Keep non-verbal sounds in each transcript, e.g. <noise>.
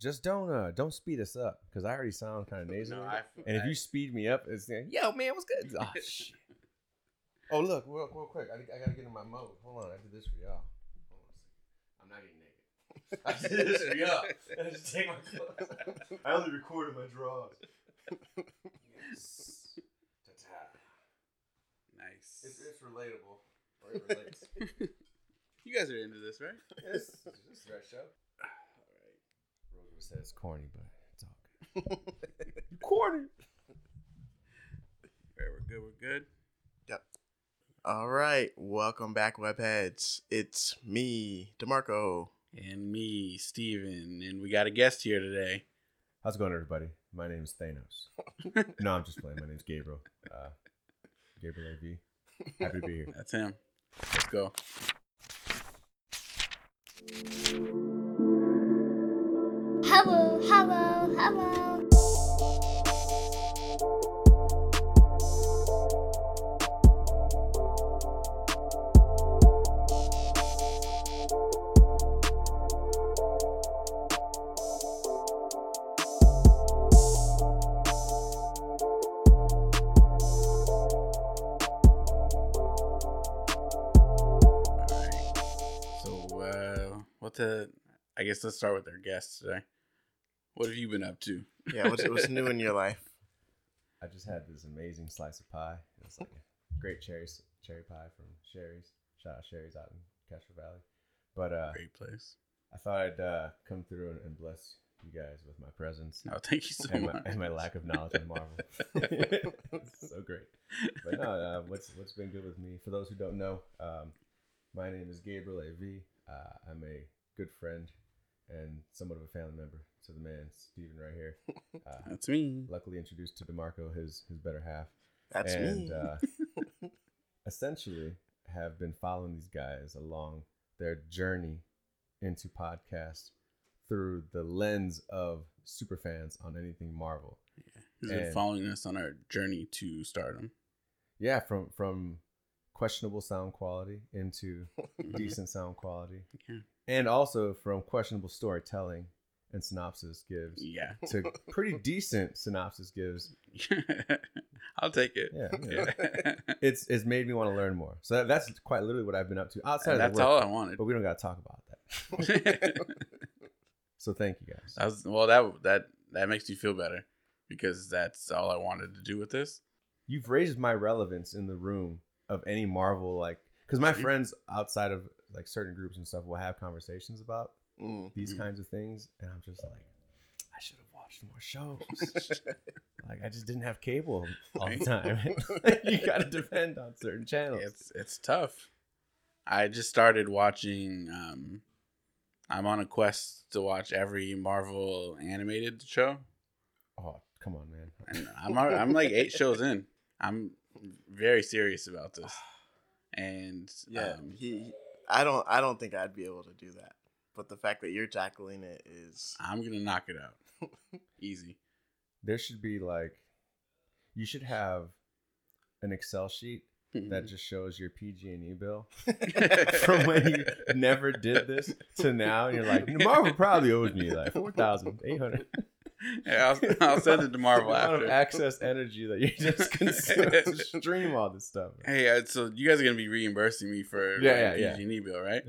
just don't uh don't speed us up because I already sound kind <laughs> of nasally. I- and if I- you speed me up, it's like, yo man, what's good? Oh <laughs> shit. Oh look, real, real quick, I, I gotta get in my mode. Hold on, I did this for y'all. Hold on a second. I'm not getting naked. <laughs> I did this for y'all. I just take my clothes. I only recorded my drawers. Yes. Ta-ta. nice. It's, it's relatable. Or it relates. you guys are into this, right? Yes, this is show. All Rosa says it's corny, but it's all good. <laughs> corny. right. We're good. We're good. Yep. All right, welcome back, webheads. It's me, Demarco. And me, Steven. And we got a guest here today. How's it going, everybody? My name is Thanos. <laughs> no, I'm just playing. My name's Gabriel. Uh, Gabriel AV. Happy to be here. That's him. Let's go. Hello, hello, hello. I guess let's start with our guest today. What have you been up to? Yeah, what's, what's new in your <laughs> life? I just had this amazing slice of pie. It's like a great cherry cherry pie from Sherry's. Shout out Sherry's out in Castro Valley. But uh, Great place. I thought I'd uh, come through and, and bless you guys with my presence No, thank you so and, my, and my lack of knowledge of Marvel. <laughs> <laughs> So great. But no, uh, what's what's been good with me? For those who don't know, um, my name is Gabriel A.V. Uh, I'm a good friend and somewhat of a family member to the man Steven right here. <laughs> Uh, That's me. luckily introduced to Demarco, his his better half, That's and me. uh, <laughs> essentially have been following these guys along their journey into podcast through the lens of superfans on anything Marvel. Who's been following us on our journey to stardom? Yeah, from from questionable sound quality into <laughs> decent sound quality, Yeah. and also from questionable storytelling and synopsis gives Yeah. to <laughs> pretty decent synopsis gives. <laughs> I'll take it. Yeah. Yeah. <laughs> It's it's made me want to learn more. So that, that's quite literally what I've been up to outside of That's work. all I wanted. But we don't got to talk about that. So thank you guys. was, well, that that that makes me feel better because that's all I wanted to do with this. You've raised my relevance in the room of any Marvel like because my friends outside of like certain groups and stuff will have conversations about Mm. these Mhm. kinds of things, and I'm just like, I should have watched more shows. <laughs> like I just didn't have cable all the time. <laughs> <laughs> you got to depend on certain channels. It's it's tough. I just started watching. Um, I'm on a quest to watch every Marvel animated show, oh, come on, man. and I'm I'm like eight shows in. I'm very serious about this, <sighs> and yeah, um, he. I don't. I don't think I'd be able to do that. But the fact that you're tackling it is. I'm gonna knock it out <laughs> easy. There should be like, you should have an Excel sheet that <laughs> just shows your PG&E bill <laughs> from when you never did this to now. And you're like, Marvel probably owes me like four thousand eight hundred. Yeah, I'll, I'll send it to Marvel The amount of after. access energy that you just consume to stream all this stuff. Hey, uh, so you guys are gonna be reimbursing me for Yeah, my yeah, yeah. PG&E bill, right?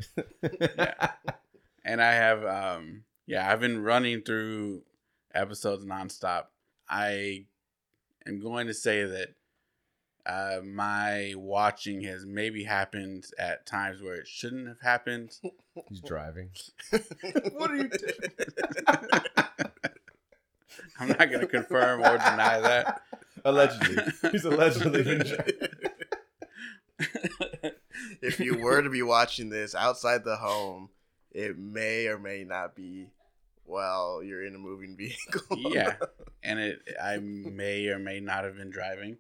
And I have um yeah, I've been running through episodes nonstop. I am going to say that uh, my watching has maybe happened at times where it shouldn't have happened. <laughs> He's driving. what are you doing? <laughs> I'm not going to confirm or deny that. Allegedly, <laughs> he's allegedly been driving. if you were to be watching this outside the home, it may or may not be while you're in a moving <laughs> vehicle. yeah, <laughs> and it I may or may not have been driving,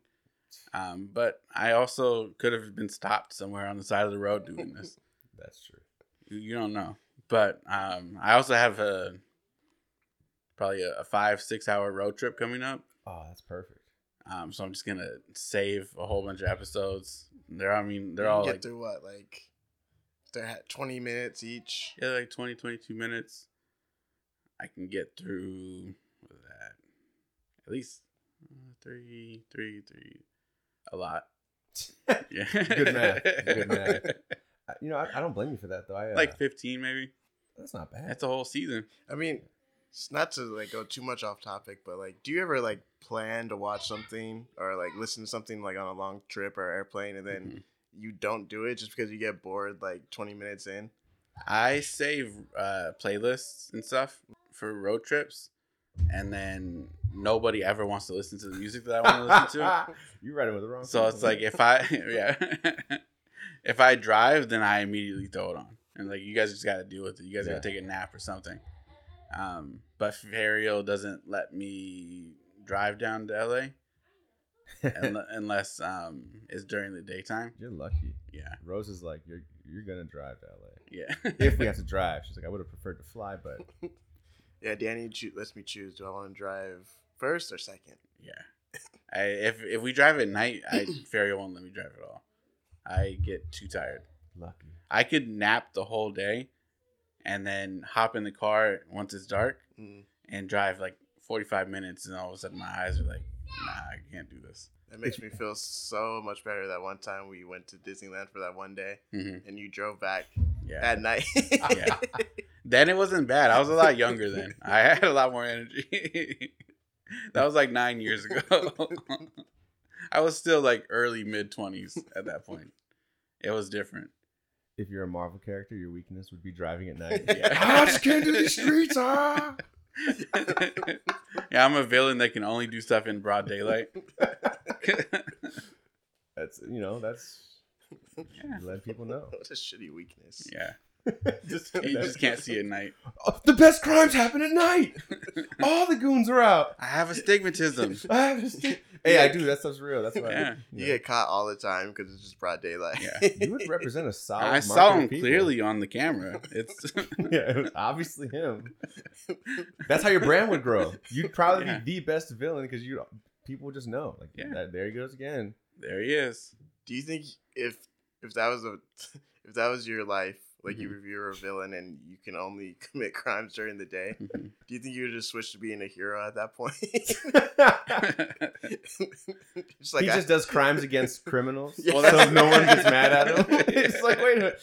um, but I also could have been stopped somewhere on the side of the road doing this. <laughs> That's true. You- you don't know. But um, I also have a probably a, a five six hour road trip coming up. Oh, that's perfect. Um, so I'm just gonna save a whole bunch of episodes. They're I mean they're all get like through what like they're at 20 minutes each. yeah like 20, 22 minutes. I can get through with that at least uh, three, three, three, a lot. <laughs> Yeah, Good math. Good <laughs> math. You know, I, I don't blame you for that though. I, uh, like fifteen, maybe. that's not bad. That's a whole season. I mean, it's not to like go too much off topic, but like, do you ever like plan to watch something or like listen to something like on a long trip or airplane, and then Mhm. You don't do it just because you get bored like twenty minutes in? I save uh, playlists and stuff for road trips, and then nobody ever wants to listen to the music that I want to listen to. <laughs> you riding with the wrong. So it's like if I <laughs> yeah, <laughs> if I drive, then I immediately throw it on, and like you guys just got to deal with it. You guys Yeah. got to take a nap or something. Um, but Ferio doesn't let me drive down to LA unle- <laughs> unless um it's during the daytime. you're lucky. Yeah, Rose is like, you're you're gonna drive to LA. yeah. If we have to <laughs> drive, she's like, I would have preferred to fly, but <laughs> Yeah, Danny choo- lets me choose. Do I want to drive first or second? Yeah. I if if we drive at night, I <coughs> Ferio won't let me drive at all. I get too tired. lucky. I could nap the whole day and then hop in the car once it's dark Mm, and drive like 45 minutes and all of a sudden my eyes are like, nah, I can't do this. that makes me feel so much better. That one time we went to Disneyland for that one day, hmm and you drove back Yeah. at night. Yeah. Then it wasn't bad. I was a lot younger then. <laughs> I had a lot more energy. <laughs> that was like nine years ago. <laughs> I was still like early mid 20s at that point. It was different. If you're a Marvel character, your weakness would be driving at night. Yeah. I just can't do these streets, ah. <laughs> yeah, I'm a villain that can only do stuff in broad daylight. <laughs> That's you know that's Yeah. let people know. <laughs> what a shitty weakness. yeah, <laughs> just, you just can't see at night. Oh, the best crimes happen at night. <laughs> All the goons are out. I have astigmatism. <laughs> I have to stay- hey, I do. That stuff's real. That's why. Yeah. You get caught all the time because it's just broad daylight. Yeah. You would represent a solid. I saw him clearly on the camera. It's yeah, it was obviously him. That's how your brand would grow. You'd probably Yeah. be the best villain because you people would just know. Like, Yeah. that, there he goes again. there he is. Do you think if if that was a if that was your life, like Mm-hmm. you if you're a villain and you can only <laughs> commit crimes during the day, Mhm. do you think you would just switch to being a hero at that point? <laughs> <laughs> just like he I- just does crimes against criminals, Yeah. Well, so no one gets mad at him. it's like, wait a minute.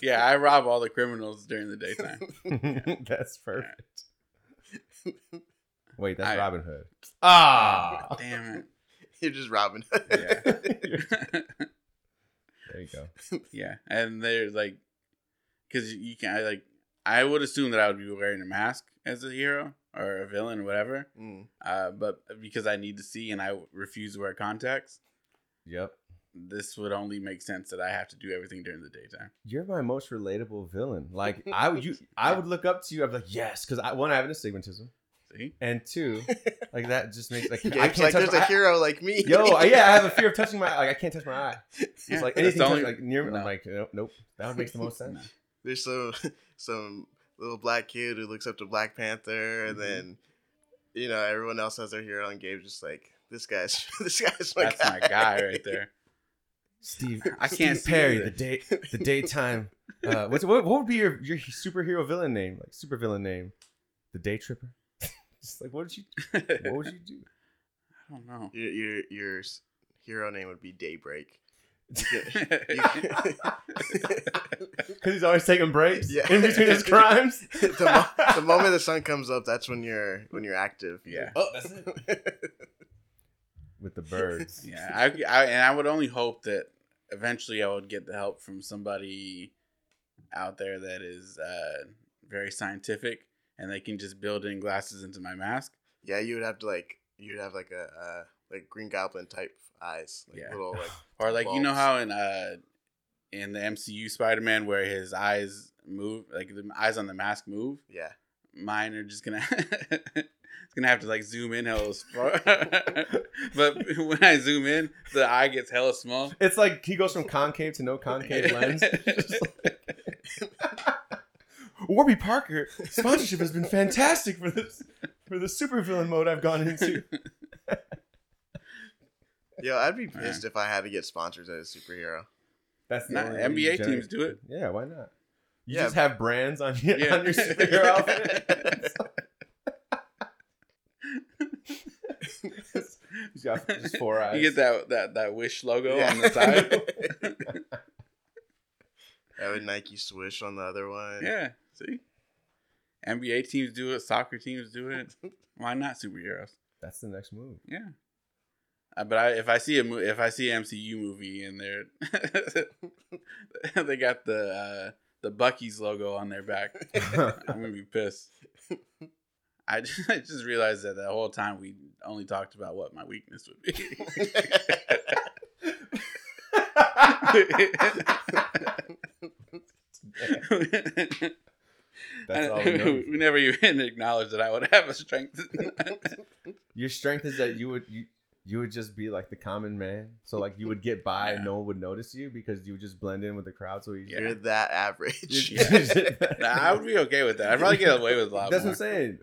yeah, I rob all the criminals during the daytime. minute. that's perfect. Wait, that's I- Robin Hood. Ah, Damn it! you're just Robin. Hood. it. There you go. <laughs> Yeah, and they're like, because you can I like, I would assume that I would be wearing a mask as a hero or a villain or whatever. Mm. Uh, but because I need to see and I refuse to wear contacts, Yep. this would only make sense that I have to do everything during the daytime. You're my most relatable villain. Like <laughs> I would, you, I would look up to you. I'd be like, yes, because I one, I have an astigmatism, See, and two, like that just makes like <laughs> I can't like, touch there's my, a hero like me. Yo, <laughs> yeah, I have a fear of touching my. Like I can't touch my eye. It's Yeah, like anything touch, like near me. <laughs> no. I'm like, nope, nope. That would make the most sense. No. there's some some little black kid who looks up to Black Panther, and Mhm. then you know everyone else has their hero, and Gabe's just like, this guy's this guy's my That's guy. my guy right there. Steve, I can't Steve Perry, the day, the daytime. Uh, what's what, what would be your your superhero villain name? Like super villain name, the Day Tripper. Just like what did you what would you <laughs> do? I don't know. Your, your your hero name would be Daybreak. <laughs> Because he's always taking breaks Yeah. in between his <laughs> crimes. the, mo- the moment the sun comes up, that's when you're when you're active. yeah. oh, that's it. With the birds. Yeah, I, I and I would only hope that eventually I would get the help from somebody out there that is uh, very scientific and they can just build in glasses into my mask. yeah, you would have to like you'd have like a uh, like Green Goblin type eyes, like Yeah. little like <sighs> Or like you know how in uh in the MCU Spider Man where his eyes move, like the eyes on the mask move. yeah. Mine are just gonna <laughs> it's gonna have to like zoom in hella far. <laughs> but <laughs> when I zoom in, the eye gets hella small. It's like he goes from concave to no concave lens. Just Warby Parker <laughs> sponsorship has been fantastic for this for the supervillain mode I've gone into. <laughs> Yo, I'd be pissed if I had to get sponsors as a superhero. That's the Nah, only way you NBA generate- teams do it. Yeah, why not? You Yeah. just have brands on your, Yeah. on your superhero <laughs> outfit. He's got just four eyes. You get that that that Wish logo Yeah. on the side. Have a Nike swish on the other one. yeah. See, NBA teams do it. Soccer teams do it. <laughs> Why not superheroes? That's the next move. Yeah. Uh, but I, if I see a mo- if I see an MCU movie and they're <laughs> they got the uh, the Bucky's logo on their back, <laughs> I'm gonna be pissed. I just, I just realized that the whole time we only talked about what my weakness would be. <laughs> That's all we know. we <laughs> never even acknowledged that I would have a strength. <laughs> Your strength is that you would you you would just be like the common man. So like you would get by and no one would notice you because you would just blend in with the crowd so easy. You're that average. Nah, I would be okay with that. I'd probably get away with a lot That's more. what I'm saying.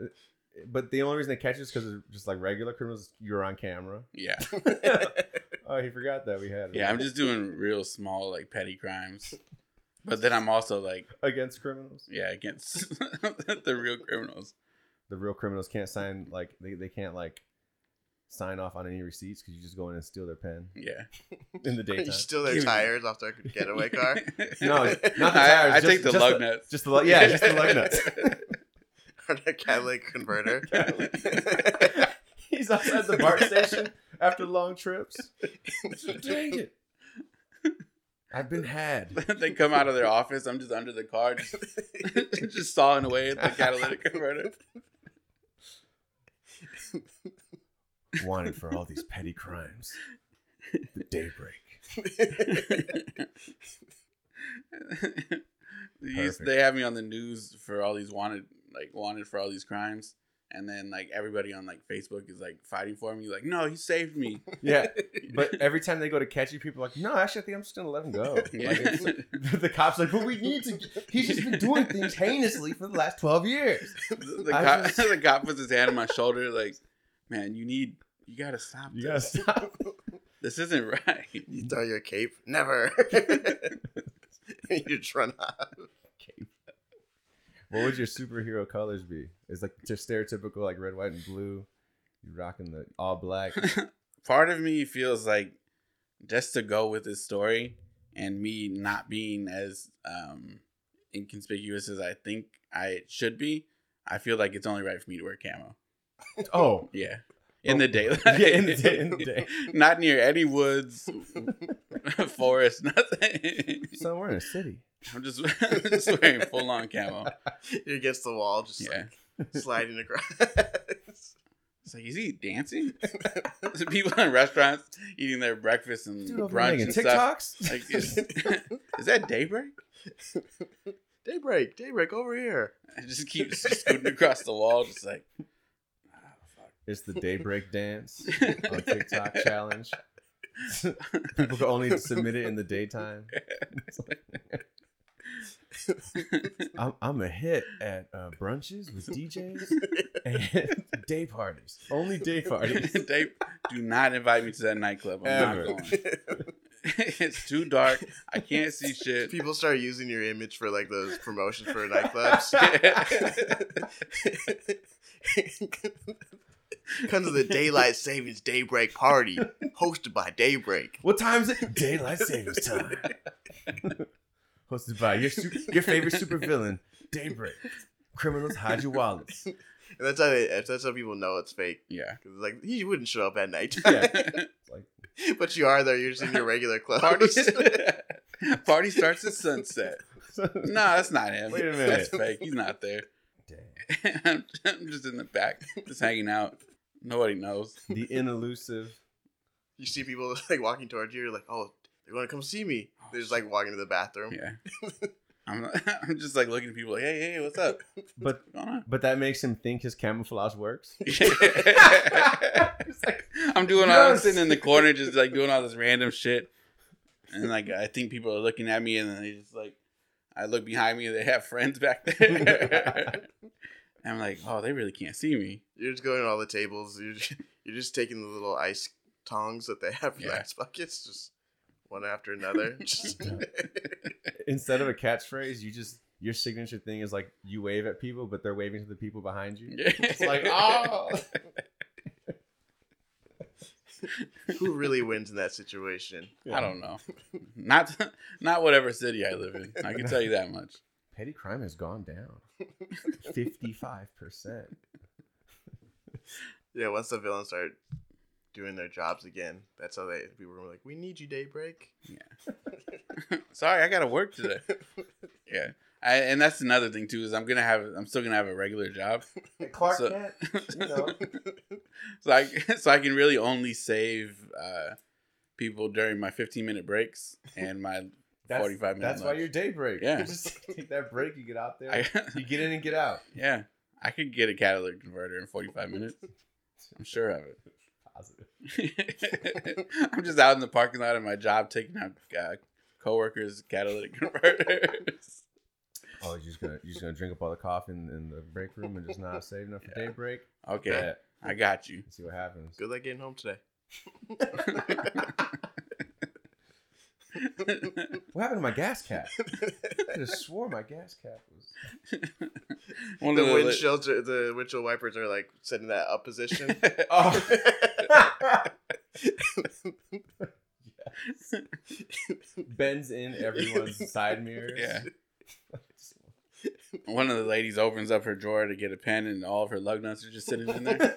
But the only reason they catch us because it's just like regular criminals, you're on camera. Yeah, Oh, he forgot that we had. yeah. I'm just doing real small, like petty crimes, but then I'm also like, against criminals. yeah, against <laughs> the real criminals. The real criminals can't sign like they, they can't like sign off on any receipts because you just go in and steal their pen Yeah, in the <laughs> you daytime. steal their Give me- tires off their getaway car. <laughs> No, not the tires. I, I just- take the just lug the- nuts. Just the lug- yeah, just the lug nuts. or the catalytic converter. He's outside the BART station after long trips. Dang it. I've been had. <laughs> they come out of their office. I'm just under the car, just, <laughs> just sawing away at the catalytic converter. Wanted for all these petty crimes. The daybreak. <laughs> Perfect. they have me on the news for all these wanted, like wanted for all these crimes, and then like everybody on like Facebook is like fighting for me. Like, no, he saved me. <laughs> Yeah, but <laughs> every time they go to catch you, people are like, no, actually, I think I'm just gonna let him go. <laughs> Like, Yeah. it's- the cops like, but we need to. He's just been doing things heinously for the last twelve years. the, the cop, just- the cop puts his hand on my shoulder, like, man, you need, you gotta stop. You this. gotta stop. This isn't right. You throw your cape? Never. you just run off. What would your superhero colors be? It's like just stereotypical, like red, white, and blue. You're rocking the all black. <laughs> Part of me feels like just to go with this story and me not being as um, inconspicuous as I think I should be, I feel like it's only right for me to wear camo. Oh, Yeah. In Oh, the daylight. <laughs> yeah, in the <laughs> day- in the day. Not near any woods, forest, nothing. so we're in a city. I'm just, <laughs> just wearing full on camo. <laughs> You're against the wall, just Yeah. like <laughs> sliding across. It's like, is he dancing? Is people in restaurants eating their breakfast and Dude, brunch making and stuff? TikToks. Like, is, is that daybreak? daybreak, daybreak over here. I just keep scooting across the wall, just like, ah, fuck. It's the daybreak dance on TikTok challenge. People can only submit it in the daytime. It's like- <laughs> I'm, I'm a hit at uh, brunches with DJs and <laughs> day parties. Only day parties. <laughs> they do not invite me to that nightclub. I'm Ever. not going. it's too dark. I can't see shit. People start using your image for like those promotions for nightclubs. Come to the Daylight Savings Daybreak Party, hosted by Daybreak. What time is it? Daylight savings time. Hosted by your super, <laughs> your favorite supervillain, Daybreak. Criminals hide your wallets. And <laughs> that's how they, that's how people know it's fake. Yeah. Cause like he wouldn't show up at night, Yeah. <laughs> Like but you are there. You're just in your regular clothes. Party, party starts at sunset. No, that's not him. Wait a minute. That's fake. He's not there. I'm just in the back, just hanging out. Nobody knows. The inelusive. you see people like walking towards you. You're like, oh, they want to come see me. They're just like walking to the bathroom. Yeah. <laughs> I'm, <laughs> I'm just like looking at people like, hey, hey, what's up? <laughs> But What's going on? but that makes him think his camouflage works. I'm doing all I'm sitting in the corner, just like doing all this random shit, and like I think people are looking at me, and then they just like I look behind me, and they have friends back there. I'm like, oh, they really can't see me. You're just going to all the tables. You're just, you're just taking the little ice tongs that they have in Yeah. ice buckets, just one after another. <laughs> Instead of a catchphrase, you just your signature thing is like you wave at people, but they're waving to the people behind you. Yeah. It's like, oh, Who really wins in that situation? I don't know. Not not whatever city I live in. I can tell you that much. Petty crime has gone down, fifty-five percent. Yeah, once the villains start doing their jobs again, that's how they people were like, "We need you, Daybreak." Yeah. <laughs> Sorry, I gotta work today. <laughs> Yeah, I, and that's another thing too is I'm gonna have I'm still gonna have a regular job, Clark So- Kent, you know. <laughs> so I so I can really only save uh, people during my 15 minute breaks and my That's, 45 minute That's why your day break. Yeah. You just take that break, you get out there, I, you get in and get out. yeah, I could get a catalytic converter in 45 minutes. I'm sure of it. Positive. <laughs> <laughs> I'm just out in the parking lot of my job taking out uh, coworkers' catalytic <laughs> converters. Oh, you're just gonna you're just gonna drink up all the coffee in, in the break room and just not save enough for Yeah. daybreak. Okay, Bet. I got you. See what happens. Good luck getting home today. What happened to my gas cap? <laughs> I just swore my gas cap was. One the of the windshields, are, the windshield wipers are like setting that up position. <laughs> Oh. <laughs> Bends in everyone's side mirrors. Yeah. one of the ladies opens up her drawer to get a pen, and all of her lug nuts are just sitting in there.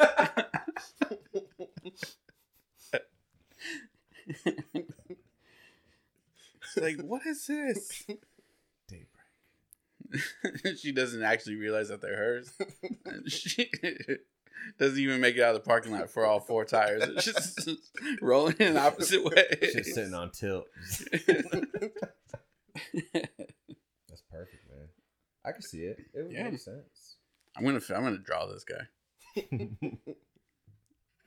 She's like, what is this? <laughs> Daybreak. <laughs> she doesn't actually realize that they're hers. she <laughs> doesn't even make it out of the parking lot for all four tires. It's just rolling in opposite ways. Just sitting on tilt. That's perfect, man. I can see it. It would Yeah. make sense. I'm gonna I'm gonna draw this guy.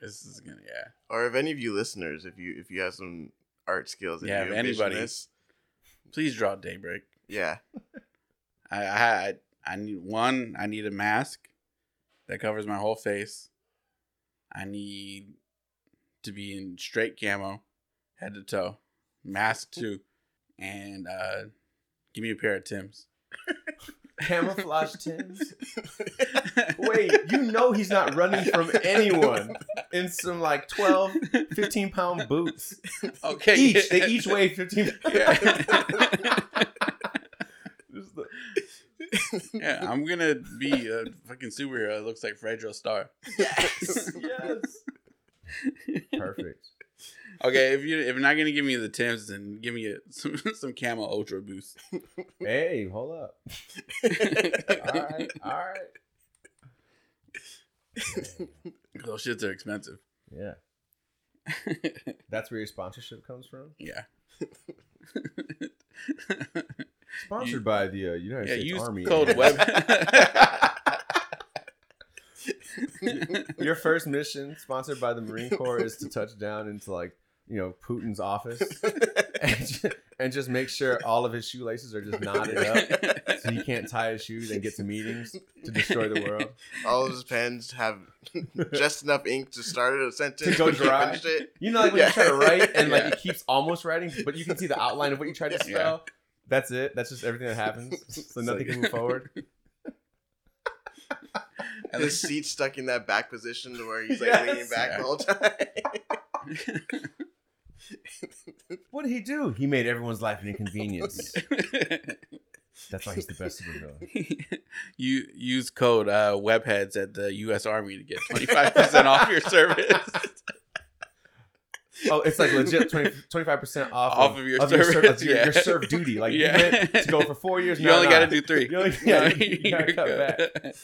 This is gonna yeah. or if any of you listeners, if you if you have some art skills, Yeah, if envision anybody- this, Please draw Daybreak. yeah, I, I I need one. I need a mask that covers my whole face. I need to be in straight camo, head to toe, mask too, and uh, give me a pair of Tims. <laughs> Camouflage Tims. <laughs> Wait, you know he's not running from anyone in some like 12, 15 pound boots. Okay, Each. They each weigh 15 <laughs> Yeah. Yeah, I'm gonna be a fucking superhero. that looks like Fredro Starr. yes. <laughs> Yes. Perfect. Okay, if you if you're not gonna give me the Tims, then give me a, <laughs> some some camo ultra boost. <laughs> Hey, hold up. <laughs> All right. All right. Those shits are expensive. Yeah. That's where your sponsorship comes from? yeah. Sponsored You- by the uh, United Yeah, States use Army. code and- web. <laughs> Your first mission, sponsored by the Marine Corps, is to touch down into like you know Putin's office <laughs> and just, and just make sure all of his shoelaces are just knotted up, so he can't tie his shoes and get to meetings to destroy the world. all of his pens have just enough ink to start a sentence To go you dry. it. You know, like when Yeah. you try to write and like Yeah. it keeps almost writing, but you can see the outline of what you tried to Yeah. spell. That's it. That's just everything that happens. <laughs> So nothing like- can move forward. And the this- <laughs> seat's stuck in that back position to where he's like Yes. leaning back Yeah. the whole time. <laughs> What did he do? He made everyone's life an inconvenience. <laughs> That's why he's the best supervillain. you use code uh, webheads at the U.S. Army to get twenty five percent off your service. Oh, it's like legit 25 percent off, Off of your ser- service, of your, yeah. your serve duty. Like Yeah. you meant to go for four years. You no, only no. got to do three. You only- <laughs> yeah, No, you- you gotta cut good.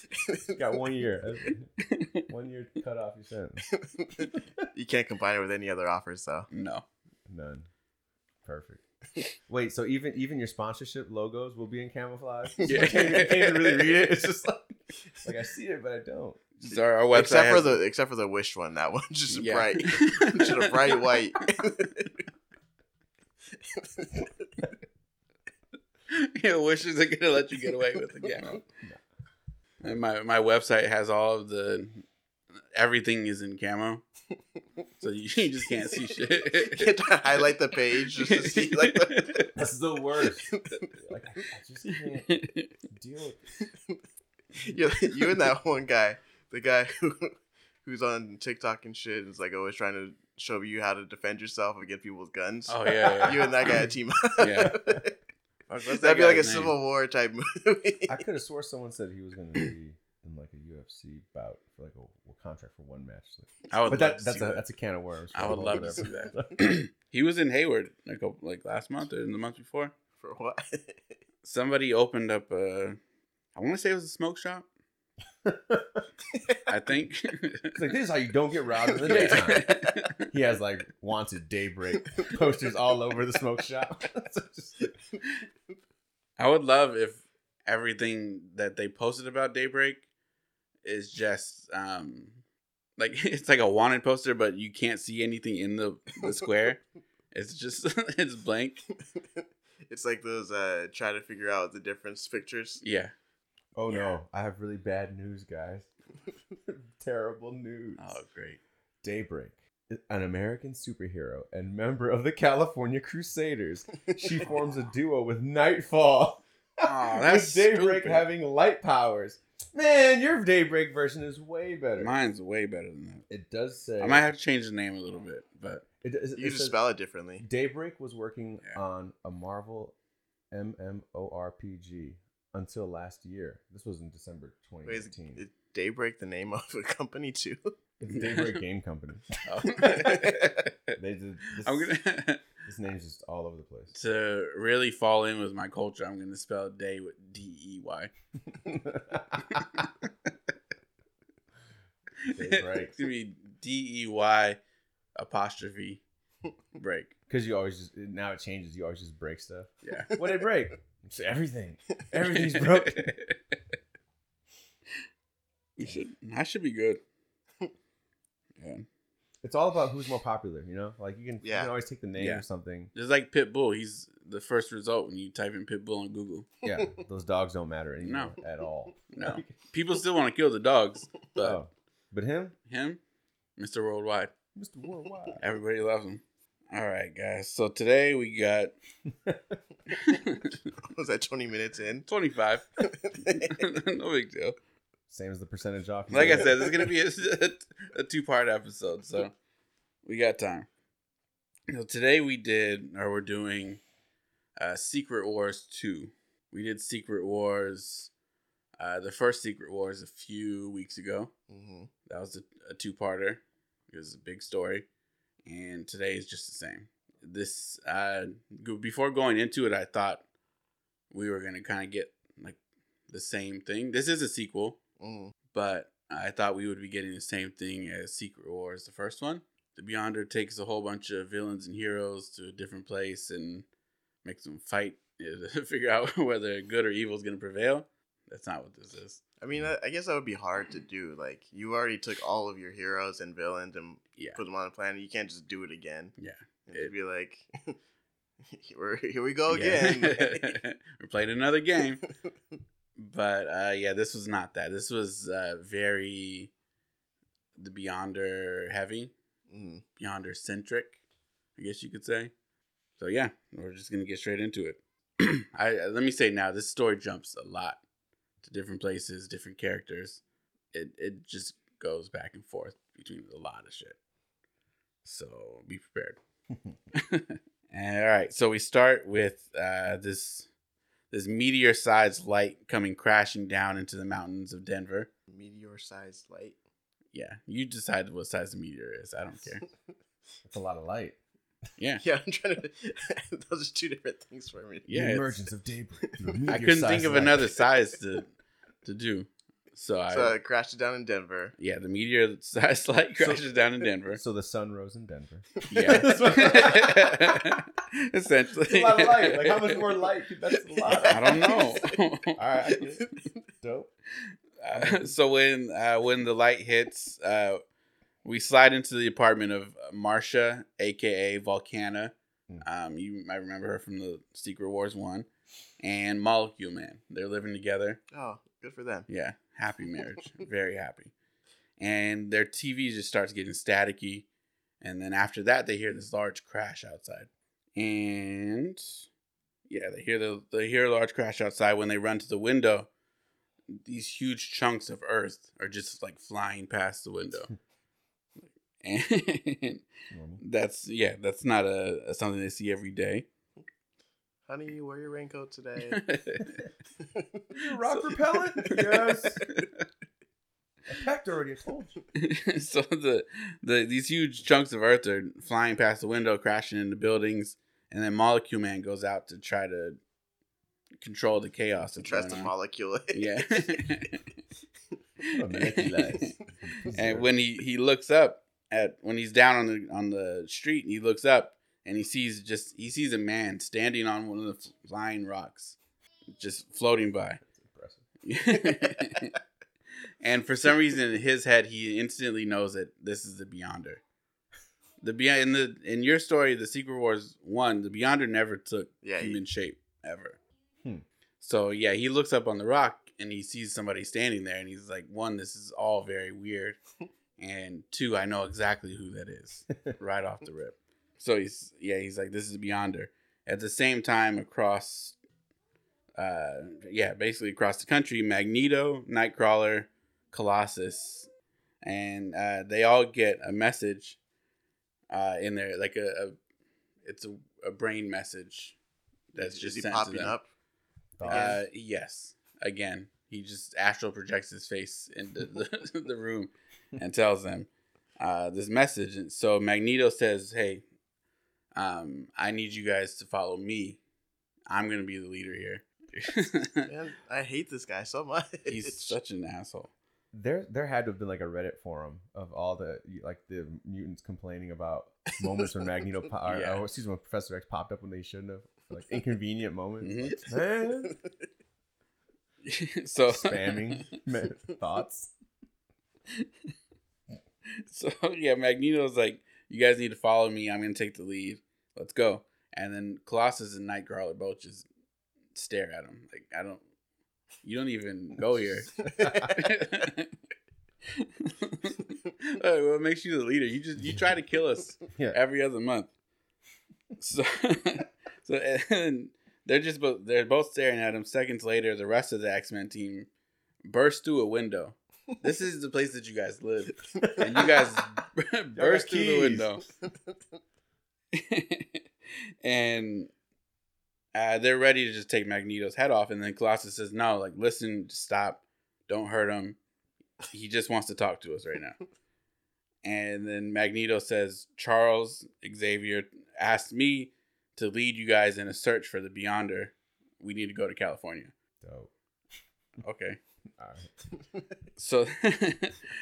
You got one year. <laughs> One year cut off your sentence. <laughs> you can't combine it with any other offers though. No. None. Perfect. Wait, so even even your sponsorship logos will be in camouflage? Yeah. I can't, I can't even really read it. It's just like like I see it, but I don't. So our website except for has- the except for the wish one, that one's <laughs> just Yeah. bright, <laughs> just a bright white. <laughs> yeah, wishes are gonna let you get away with the camo. And my my website has all of the everything is in camo, so you, you just can't see shit. Can't to highlight the page just to see like the, That's the worst. Like I, I just can't deal with you, you and that one guy, the guy <laughs> who who's on TikTok and shit, is like always trying to show you how to defend yourself against people with guns. oh yeah, yeah. You and that guy team up. <laughs> Yeah. Fuck, what's that That'd be like a name? Civil War type movie. I could have swore someone said he was going to be in like a UFC bout for like a, a contract for one match. I would but that, that's a that. that's a can of worms. I would love to see whatever. <laughs> <clears throat> he was in Hayward like a, like last month or in the month before. For what? Somebody opened up a, I want to say it was a smoke shop. I think. <laughs> It's like this is how you don't get robbed in the daytime. <laughs> He has like wanted daybreak posters all over the smoke shop. <laughs> So just- I would love if everything that they posted about Daybreak is just um like it's like a wanted poster, but you can't see anything in the, the square. It's just it's blank. it's like those uh try to figure out the difference pictures. Yeah. Oh no, I have really bad news, guys. <laughs> Terrible news. Oh great. Daybreak, an American superhero and member of the California Crusaders. She <laughs> forms a duo with Nightfall. Oh, <laughs> that's with Daybreak stupid. having light powers. Man, your Daybreak version is way better. Mine's way better than that. It does say. I might have to change the name a little bit, but It, it, You it just spell it differently. Daybreak was working Yeah. on a Marvel MMORPG until last year. This was in December Wait, is, 2018. is Daybreak the name <laughs> of a company too? it's Daybreak Game Company. <laughs> oh. <laughs> They did. This, I'm gonna this name's just all over the place. to really fall in with my culture. I'm gonna spell day with D E Y. Daybreak. it's gonna be D E Y apostrophe break. Because you always just now it changes. You always just break stuff. Yeah. What did it break? It's everything. <laughs> Everything's broken. we should. I should be good. <laughs> Yeah. It's all about who's more popular. You know, like you can, you Yeah. can always take the name Yeah. or something. Just like Pitbull, he's the first result when you type in Pitbull on Google. <laughs> Yeah, those dogs don't matter anymore No. at all. No, people still want to kill the dogs, but Oh, but him, him, Mr. Worldwide, Mr. Worldwide. everybody loves him. All right, guys. So today we got <laughs> Was that 20 minutes in? <laughs> 25. <laughs> no big deal. Same as the percentage off. you Like I said, this is gonna be a, a two part episode, so we got time. So today we did, or we're doing, uh, Secret Wars two. We did Secret Wars, uh, the first Secret Wars a few weeks ago. hmm That was a, a two parter. It was a big story, and today is just the same. This uh, before going into it, I thought we were gonna kind of get like the same thing. This is a sequel hmm but I thought we would be getting the same thing as Secret Wars, the first one. The Beyonder takes a whole bunch of villains and heroes to a different place and makes them fight <laughs> to figure out <laughs> whether good or evil is going to prevail. That's not what this is. I mean, I, I guess that would be hard to do. Like, you already took all of your heroes and villains and Yeah. put them on a planet. You can't just do it again. Yeah. And It- just be like, <laughs> here, here we go Yeah. again. <laughs> we played another game. <laughs> But uh, yeah, this was not that. This was uh, very the Beyonder heavy. mm. Beyonder centric, I guess you could say. So yeah, we're just gonna get straight into it. <clears throat> I uh, let me say now, this story jumps a lot to different places, different characters. It it just goes back and forth between a lot of shit. So be prepared. <laughs> all right, so we start with uh, this this meteor sized light coming crashing down into the mountains of Denver. Meteor sized light. Yeah, you decide what size the meteor is. I don't care. <laughs> It's a lot of light. Yeah. <laughs> Yeah, I'm trying to. <laughs> those are two different things for me. Yeah, the emergence of daybreak. <laughs> I couldn't think of light. another size to to do. So I So it crashed it down in Denver. yeah, the meteor size light So- crashes down in Denver. So the sun rose in Denver. Yeah, Essentially. It's essentially. a lot of light. Like how much more light? could- That's a lot. I don't know. All right, I get it. dope. Uh, so when uh, when the light hits, uh, we slide into the apartment of Marsha, aka Volcana. Mm. Um, you might remember her from the Secret Wars one, and Molecule Man. They're living together. Oh, good for them. Yeah, happy <laughs> marriage, very happy. and their TV just starts getting staticky. And then after that, they hear this large crash outside, and yeah, they hear the they hear a large crash outside. When they run to the window, these huge chunks of earth are just like flying past the window, <laughs> <laughs> and mm-hmm. that's yeah, that's not a, a something they see every day. Honey, wear your raincoat today. <laughs> rock So- repellent? <laughs> Yes. I packed already. I told you. so the the these huge chunks of earth are flying past the window, crashing into buildings, and then Molecule Man goes out to try to control the chaos that's Tries to on. molecule it. Yeah. And when he he looks up at when he's down on the on the street, he looks up and he sees just he sees a man standing on one of the flying rocks, just floating by. That's impressive. <laughs> and for some reason in his head he instantly knows that this is the beyonder the beyond in the in your story the secret wars one the beyonder never took Yeah, he- human shape ever Hmm. so yeah he looks up on the rock and he sees somebody standing there and he's like one this is all very weird and two i know exactly who that is <laughs> right off the rip so he's yeah he's like this is beyonder at the same time across uh yeah basically across the country magneto nightcrawler colossus and uh they all get a message uh in there like a, a it's a, a brain message that's Is just he sent popping to them. up? Uh, yes. Again, he just astral projects his face into the, <laughs> the room and tells them uh, this message. And so Magneto says, "Hey, um, I need you guys to follow me. I'm gonna be the leader here." <laughs> Man, I hate this guy so much. He's such an asshole. There, there had to have been like a Reddit forum of all the like the mutants complaining about moments when Magneto, po- or, Yeah. or excuse me, when Professor X popped up when they shouldn't have, like inconvenient moments. Mhm. Man, <laughs> so spamming <laughs> thoughts. <laughs> So yeah, Magneto's like, "You guys need to follow me. I'm gonna take the lead. Let's go." And then Colossus and Nightcrawler both just stare at him like, "I don't. You don't even go here." <laughs> <laughs> What makes you the leader? You just you try to kill us Yeah. every other month. So, so and they're just both they're both staring at him. Seconds later, the rest of the X Men team burst through a window. This is the place that you guys live, <laughs> and you guys burst through the window, <laughs> and uh, they're ready to just take Magneto's head off. And then Colossus says, "No, like listen, stop, don't hurt him. He just wants to talk to us right now." And then Magneto says, Charles Xavier asked me to lead you guys in a search for the Beyonder. We need to go to California. Dope. Okay. All right. <laughs> So,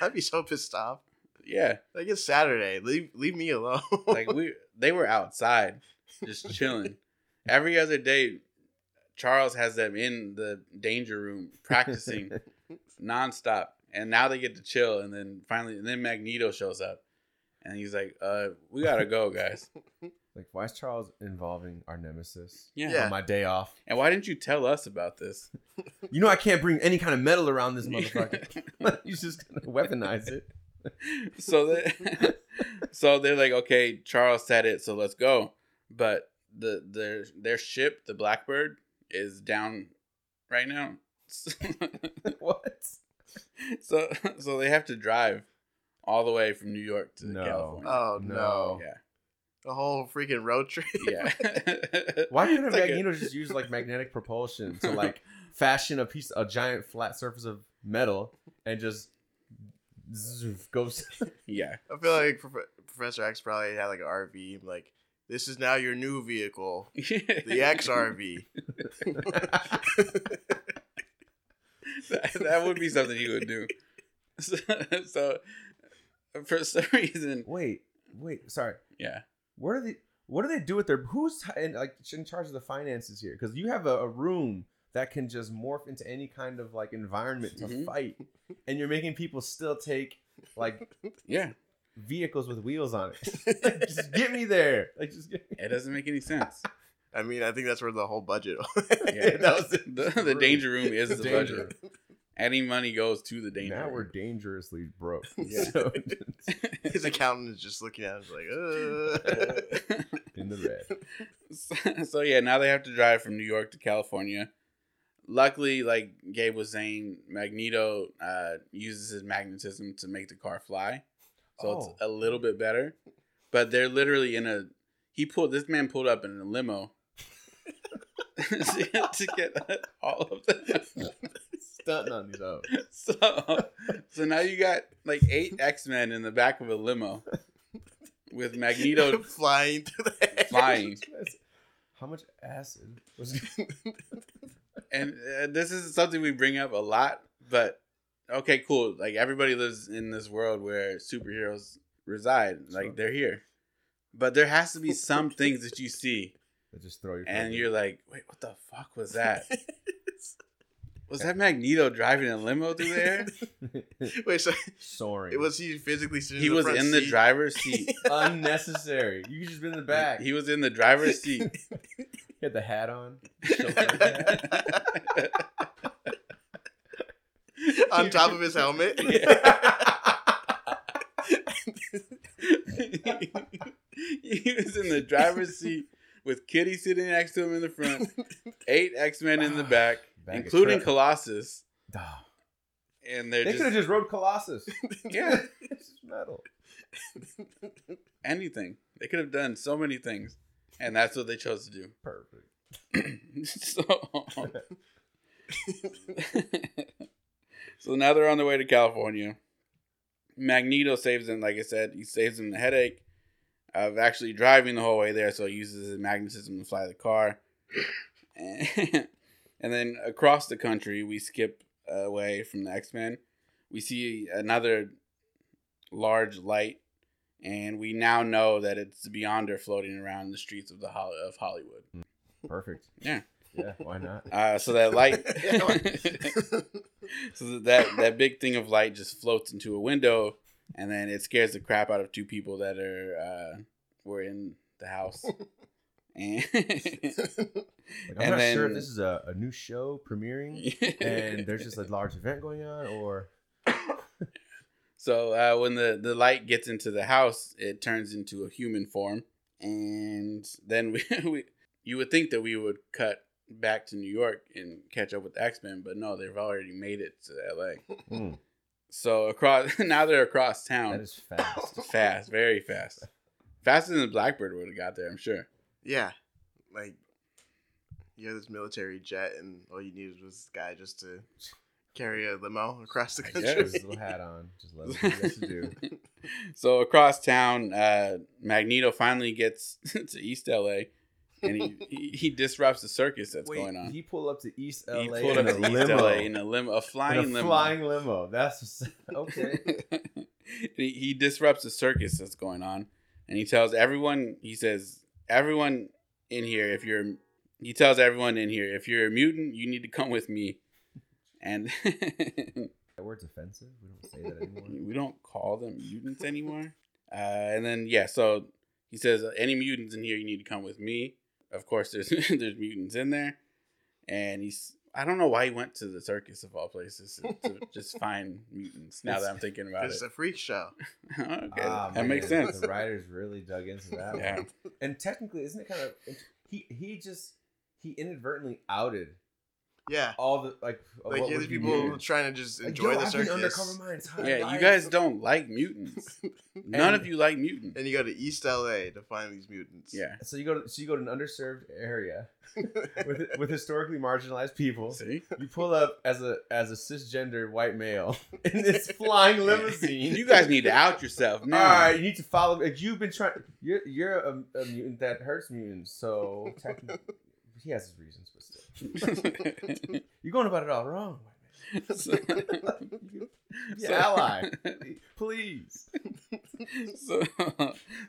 I'd be so pissed off. yeah, Like it's Saturday. Leave leave me alone. like we they were outside just chilling. <laughs> Every other day, Charles has them in the danger room practicing <laughs> nonstop. And now they get to chill. And then finally, and then Magneto shows up. And he's like, uh, we gotta go, guys. Like, why is Charles involving our nemesis Yeah. Yeah. on my day off? And why didn't you tell us about this? <laughs> You know I can't bring any kind of metal around this motherfucker. <laughs> <laughs> He's just gonna weaponize it. so they, so they're like, okay, Charles said it, so let's go. But the their their ship, the Blackbird, is down right now. what? so so they have to drive all the way from New York to No. California. oh no. No. yeah, A whole freaking road trip. yeah. <laughs> <laughs> Why couldn't It's like a- Magneto just use like magnetic propulsion to like <laughs> fashion a piece, a giant flat surface of metal, and just zzz, goes? yeah, I feel like Prof- Professor X probably had like an RV. Like this is now your new vehicle, the XRV. that, that would be something he would do. So, so for some reason, wait, wait, sorry. yeah. What are they? What do they do with their? Who's in, like in charge of the finances here? Because you have a, a room that can just morph into any kind of like environment to Mhm. fight, and you're making people still take like <laughs> Yeah, vehicles with wheels on it. <laughs> Like, just get me there. Like just get me. it doesn't make any sense. I mean, I think that's where the whole budget. <laughs> Yeah, that was it. the, the danger room is the, Danger. budget. Any money goes to the danger. Now we're dangerously broke. <laughs> Yeah. So, <laughs> His accountant is just looking at him like, uh. in the red. <laughs> so, so yeah, now they have to drive from New York to California. Luckily, like Gabe was saying, Magneto uh, uses his magnetism to make the car fly, so Oh. it's a little bit better. But they're literally in a. He pulled this man pulled up in a limo to, <laughs> to get all of them. Stunting on these hoes. <laughs> So, so now you got like eight X Men in the back of a limo with Magneto <laughs> flying through the flying. How much acid was and uh, this is something we bring up a lot but okay cool like everybody lives in this world where superheroes reside like they're here but there has to be some things that you see They just throw you and you're like wait what the fuck was <laughs> that <laughs> was that magneto driving a limo through there <laughs> Wait, so soaring. It was he physically sitting? he in the was front in the driver's seat unnecessary. You could just been in the back. he was in the driver's seat He had the hat on. chauffeur hat. on top of his helmet. he was in the driver's seat with Kitty sitting next to him in the front, <laughs> eight X Men in the back, Bag of including crap. Colossus, Ah, and they're They could have just just rode Colossus. <laughs> yeah <laughs> it's just metal. anything. They could have done so many things, and that's what they chose to do. <clears throat> Perfect. so, so now they're on their way to California. Magneto saves them, like I said, he saves them the headache of actually driving the whole way there. So he uses his magnetism to fly the car. And, <laughs> and then across the country, we skip away from the X Men. We see another large light, and we now know that it's the Beyonder floating around the streets of the Hol- of Hollywood. Perfect. Yeah. Yeah, why not? <laughs> Uh, so that light, <laughs> so that that big thing of light just floats into a window, and then it scares the crap out of two people that are uh, were in the house. <laughs> And, <laughs> Like, I'm And not sure if this is a, a new show premiering and there's just a <laughs> large event going on, or <coughs> so uh, when the the light gets into the house, it turns into a human form, and then we, we you would think that we would cut back to New York and catch up with the X Men, but no, they've already made it to L.A. Hmm, So across <laughs> now they're across town. that is fast. <laughs> fast, very fast, faster than the Blackbird would have got there. I'm sure. yeah, like you have this military jet, and all you needed was this guy just to carry a limo across the I country. guess his little hat on, just let him do what he to do. <laughs> So across town, uh, Magneto finally gets to East LA, and he, <laughs> he he disrupts the circus that's Wait, going on. he pulled up to East LA He pulled up a to East limo. LA in a limo, a flying in a limo. flying limo. That's <laughs> okay. he, he disrupts the circus that's going on, and he tells everyone. He says, "Everyone in here, if you're," he tells everyone in here, "If you're a mutant, you need to come with me." And <laughs> that word's offensive. We don't say that anymore. we don't call them mutants anymore. Uh, and then yeah, so he says, "Any mutants in here, you need to come with me." Of course, there's <laughs> there's mutants in there, and he's. I don't know why he went to the circus of all places to, to <laughs> just find mutants. Now that I'm thinking about it, It's a freak show. <laughs> okay, Ah, that makes sense. The writers really dug into that. Yeah. One. And technically, isn't it kind of he? He just he inadvertently outed Yeah, all the like. like what the people mutants. trying to just Like, enjoy yo, the I've circus. undercover my entire Yeah, you guys don't like mutants. <laughs> None of you like mutants. And you go to East LA to find these mutants. Yeah. So you go to so you go to an underserved area <laughs> with with historically marginalized people. See, You pull up as a as a cisgender white male <laughs> in this flying limousine. you guys need to out yourself now. All right, you need to follow. Like you've been trying. You're you're a, a mutant that hurts mutants. So technically, he has his reasons, but still, <laughs> you're going about it all wrong, <laughs> so. So- ally, please. so,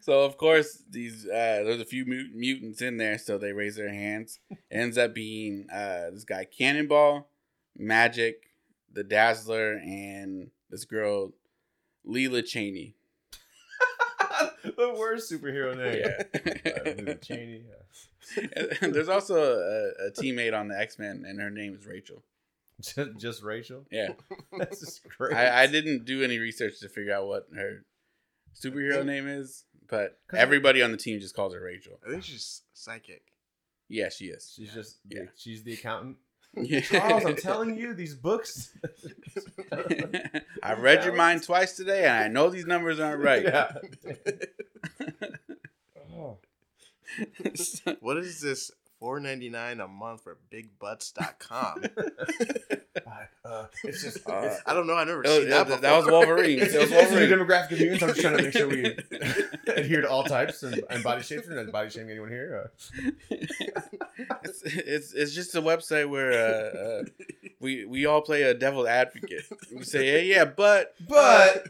so of course these uh, there's a few mut- mutants in there, so they raise their hands. ends up being uh, this guy Cannonball, Magik, the Dazzler, and this girl Lila Cheney. The worst superhero name. Yeah. Cheney. <laughs> yeah. and there's also a, a teammate on the X Men, and her name is Rachel. just, just Rachel. Yeah, <laughs> That's just great. I, I didn't do any research to figure out what her superhero name is, but everybody on the team just calls her Rachel. I think she's psychic. Yeah, she is. She's just Yeah. she's the accountant. Yeah. Charles, I'm <laughs> telling you, these books. <laughs> I read your mind twice today, and I know these numbers aren't right. Yeah. <laughs> Oh. What is this? Four ninety nine a month for bigbutts.com. <laughs> Uh, it's just Uh, <laughs> it's, I don't know. I never seen yeah, that that- before. that was Wolverine. <laughs> it's, It was it's new Wolverine. demographic of humans. I'm just trying to make sure we adhere to all types and, and body shapes. We're not body shaming anyone here. Uh, it's, it's it's just a website where uh, uh, we we all play a devil advocate. We say, hey, yeah, but but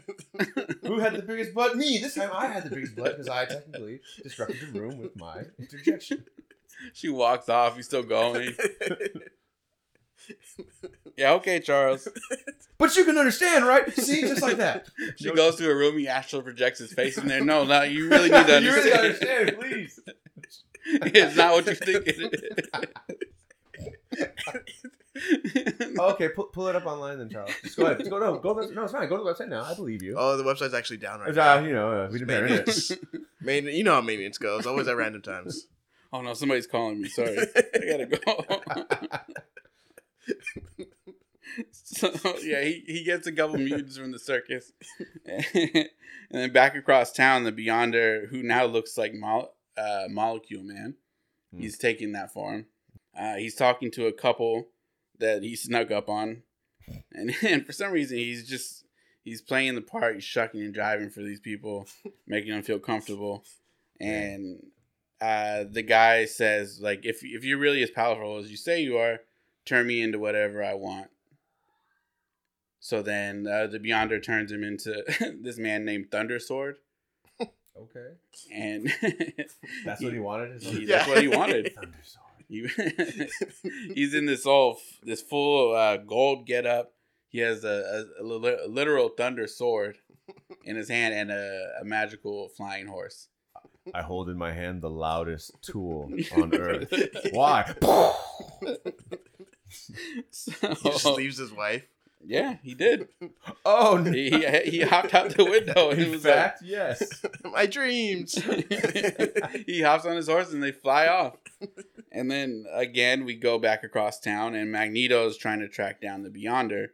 who had the biggest butt? Me. This time I had the biggest butt because I technically disrupted the room with my interjection. She walks off. He's still going. Yeah, okay, Charles. But you can understand, right? See, just like that. She No- goes to a room. He astral projects his face in there. No, no, you really need to <laughs> you really understand. understand, please. <laughs> it's not what you think it is. <laughs> Okay, pull, pull it up online then, Charles. Just go ahead. Just go no, go. No, it's fine. Go to the website now. I believe you. oh, the website's actually down right It's, now. uh, you know, uh, we didn't bear it. Maintenance. Main, you know how maintenance goes. Always at random times. Oh no, somebody's calling me. Sorry, I gotta go. <laughs> so yeah, he, he gets a couple mutants from the circus, <laughs> and then back across town, the Beyonder, who now looks like Mol- uh, Molecule Man, Hmm. he's taking that form. Uh, he's talking to a couple that he snuck up on, and, <laughs> and for some reason he's just he's playing the part. He's shucking and driving for these people, making them feel comfortable, and uh, the guy says like if if you're really as powerful as you say you are, turn me into whatever I want. So then uh, the Beyonder turns him into <laughs> this man named Thunder Sword, <laughs> Okay, and <laughs> that's what he wanted. Is he- Yeah. that's what he wanted. Thundersword. He, he's in this all this full uh, gold get up. He has a, a, a a literal thunder sword in his hand and a, a magical flying horse. <laughs> I hold in my hand the loudest tool <laughs> on earth. <laughs> Why? So, He just leaves his wife. yeah, he did. oh no! He, he, he hopped out the window and he In was fact, yes. My dreams. he hops on his horse and they fly off. And then again, we go back across town, and Magneto is trying to track down the Beyonder,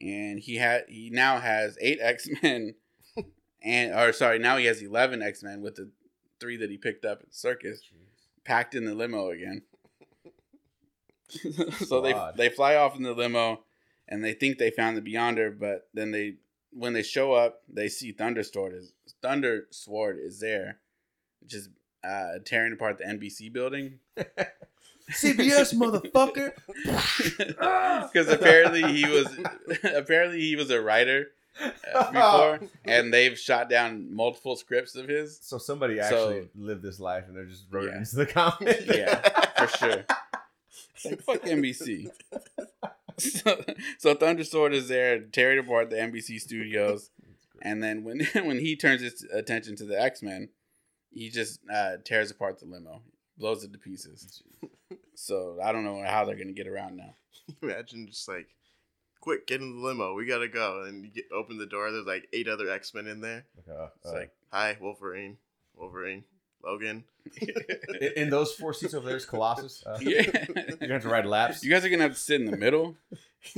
and he had he now has eight X Men, and or sorry, now he has eleven X Men with the three that he picked up at the circus, packed in the limo again. <laughs> so they Odd. they fly off in the limo, and they think they found the Beyonder, but then they when they show up, they see Thunder Sword is Thunder Sword is there, just uh, tearing apart the NBC building. <laughs> CBS motherfucker. <laughs> because apparently he was apparently he was a writer before, and they've shot down multiple scripts of his. So somebody So- actually lived this life and they're just wrote it Yeah. into the comic. Yeah, for sure. <laughs> Like fuck NBC. So, so Thunder Sword is there tearing apart the NBC studios, <laughs> and then when <laughs> when he turns his attention to the X Men, he just uh, tears apart the limo, blows it to pieces. So I don't know how they're gonna get around now. Imagine just like, quick, get in the limo. We gotta go. And you get, open the door. There's like eight other X Men in there. Uh, It's uh, like Hi, Wolverine. Wolverine. Logan. <laughs> in, in those four seats over there's Colossus. Uh, <laughs> yeah. You're gonna have to ride laps. You guys are gonna have to sit in the middle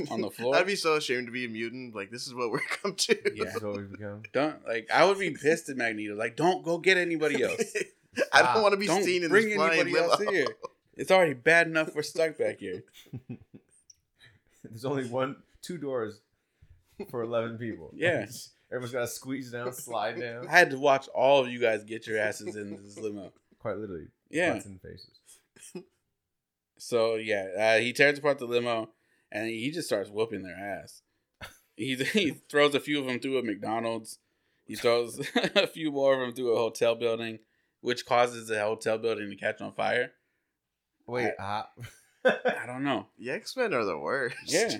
on the floor. I'd be so ashamed to be a mutant. Like this is what we're <laughs> come to. Yeah. This is what we've become. Don't like. I would be pissed at Magneto. Like, don't go get anybody else. I don't want to be Don't seen in bring this flying anybody else here. It's already bad enough we're stuck back here. There's only one, two doors for eleven people. <laughs> Yeah. <laughs> Everyone's got to squeeze down, slide <laughs> down. I had to watch all of you guys get your asses in this limo. Quite literally. Yeah. Butts and faces. So yeah, uh, he tears apart the limo and he just starts whooping their ass. He he throws a few of them through a McDonald's. He throws a few more of them through a hotel building, which causes the hotel building to catch on fire. Wait, uh, I don't know. The X Men are the worst. Yeah.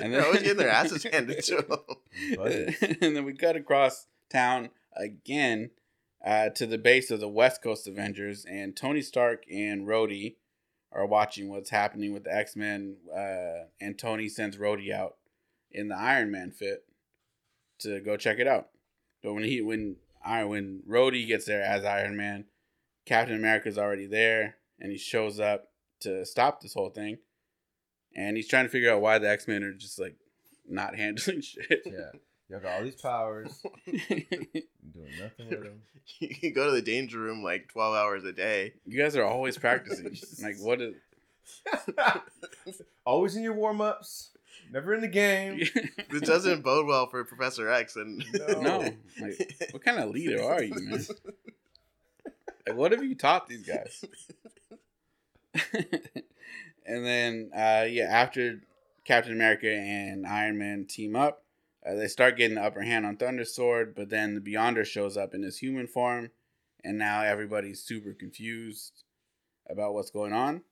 And They're always getting their asses handed to them. <laughs> <laughs> And then we cut across town again uh, to the base of the West Coast Avengers, and Tony Stark and Rhodey are watching what's happening with the X Men, uh, and Tony sends Rhodey out in the Iron Man fit to go check it out. But when he when Iron when Rhodey gets there as Iron Man, Captain America's already there, and he shows up to stop this whole thing, and he's trying to figure out why the X Men are just like not <laughs> handling shit. Yeah. Y'all got all these powers, <laughs> doing nothing with them. You can go to the danger room like 12 hours a day. you guys are always practicing. <laughs> like what is? Always in your warm ups, never in the game. This doesn't bode well for Professor X. And no, like what kind of leader are you, man? Like, what have you taught these guys? And then, uh, yeah, after Captain America and Iron Man team up, uh, they start getting the upper hand on Thunder Sword, but then the Beyonder shows up in his human form, and now everybody's super confused about what's going on.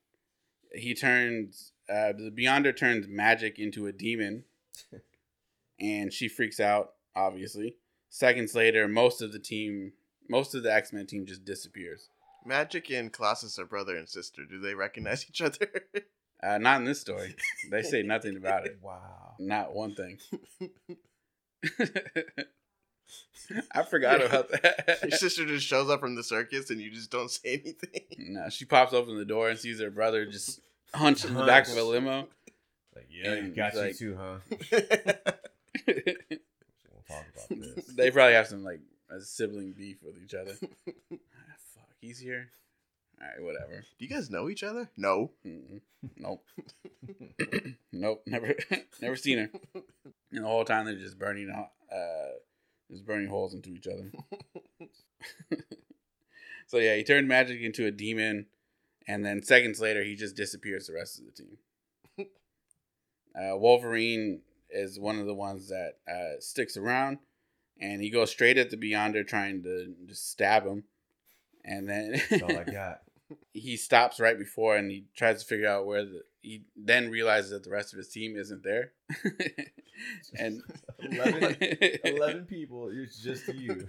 He turns, uh, the Beyonder turns Magik into a demon, <laughs> and she freaks out, obviously. Seconds later, most of the team, most of the X Men team just disappears. Magik and Colossus are brother and sister. Do they recognize each other? Uh, not in this story. They say nothing about it. Wow. Not one thing. <laughs> I forgot about that. Your sister just shows up from the circus and you just don't say anything. no, she pops open the door and sees her brother just <laughs> hunched in the back of a limo. Like, yeah, you And got you like- too, huh? <laughs> We'll talk about this. they probably have some like a sibling beef with each other. He's here. All right, whatever. Do you guys know each other? No. Mm-mm. Nope. <coughs> nope. Never, <laughs> never seen her. And the whole time they're just burning, uh, just burning holes into each other. <laughs> so yeah, he turned Magik into a demon, and then seconds later he just disappears the rest of the team. Uh, Wolverine is one of the ones that uh, sticks around, and he goes straight at the Beyonder, trying to just stab him, and then That's all I <laughs> got. he stops right before and he tries to figure out where the he then realizes that the rest of his team isn't there <laughs> and 11, <laughs> 11 people, it's just you.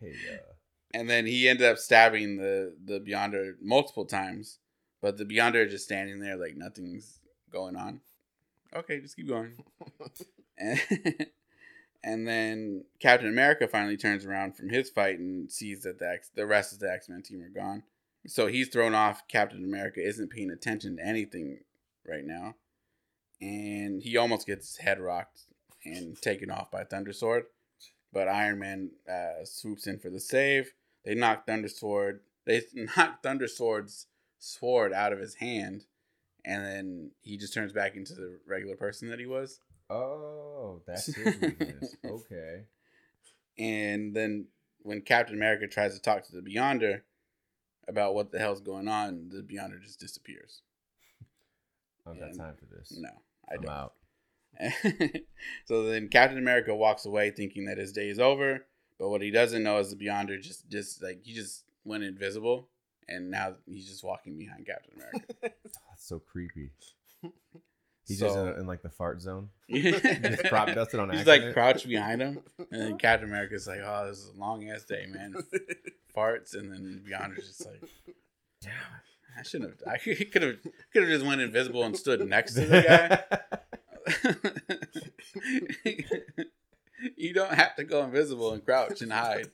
Hey, uh, and then he ended up stabbing the the beyonder multiple times but the beyonder is just standing there like nothing's going on okay just keep going and, and then captain america finally turns around from his fight and sees that the, X, the rest of the x-men team are gone. So he's thrown off captain america isn't paying attention to anything right now. And he almost gets head rocked and taken off by thunder sword but iron man uh, swoops in for the save. They knock thunder sword they <laughs> knock thunder sword's sword out of his hand. And then he just turns back into the regular person that he was oh, that's <laughs> his weakness. Okay. And then when Captain America tries to talk to the Beyonder about what the hell's going on, the Beyonder just disappears. I don't got time for this. No, I I'm don't. out. <laughs> so then Captain America walks away thinking that his day is over, but what he doesn't know is the Beyonder just just like he just went invisible and now he's just walking behind Captain America. <laughs> That's so creepy. He's So- just in, in like the fart zone. <laughs> He's just crop dusted on He's accident? like crouched behind him, and then Captain America's like, "Oh, this is a long ass day, man." <laughs> Farts, and then Beyonder's just like, Damn I shouldn't have. I <laughs> could have could have just went invisible and stood next to the guy. you don't have to go invisible and crouch and hide.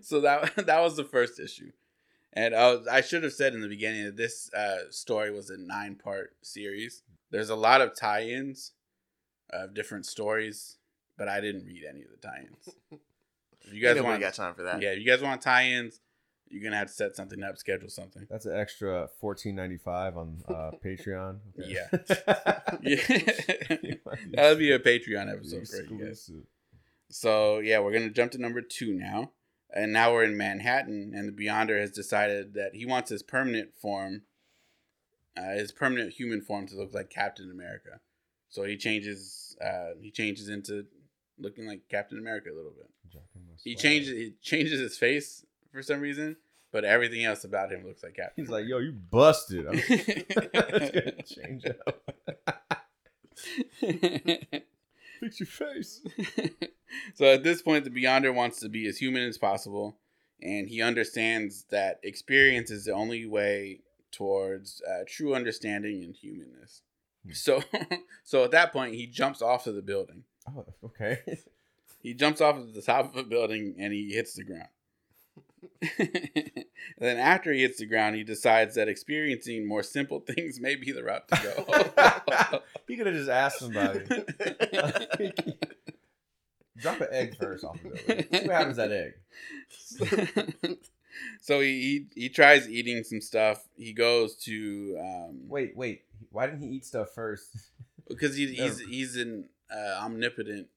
so that that was the first issue, and I, was, I should have said in the beginning that this uh, story was a nine part series. There's a lot of tie-ins of different stories, but I didn't read any of the tie-ins. <laughs> If you guys Nobody want, got time for that. yeah, if you guys want tie-ins, you're gonna have to set something up, schedule something. That's an extra fourteen ninety five on uh, <laughs> Patreon. Yeah. <laughs> yeah. That would be a Patreon episode for you guys. So yeah, we're gonna jump to number two now, and now we're in Manhattan, and the Beyonder has decided that he wants his permanent form, uh, his permanent human form, to look like Captain America. So he changes, uh, he changes into looking like Captain America a little bit. He changes, he changes his face for some reason, but everything else about him looks like Captain. He's like, yo, you busted. <laughs> I'm <laughs> gonna change up. <laughs> Fix your face. <laughs> so at this point, the Beyonder wants to be as human as possible, and he understands that experience is the only way towards uh, true understanding and humanness. Hmm. So, <laughs> so at that point, he jumps off of the building. Oh, okay. <laughs> He jumps off of the top of a building and he hits the ground. <laughs> then after he hits the ground, he decides that experiencing more simple <laughs> things may be the route to go. <laughs> he could have just asked somebody. Drop an egg first off the building. See what happens to that egg. so he, he he tries eating some stuff. He goes to um, Wait, wait. Why didn't he eat stuff first? because he, he's he's an uh, omnipotent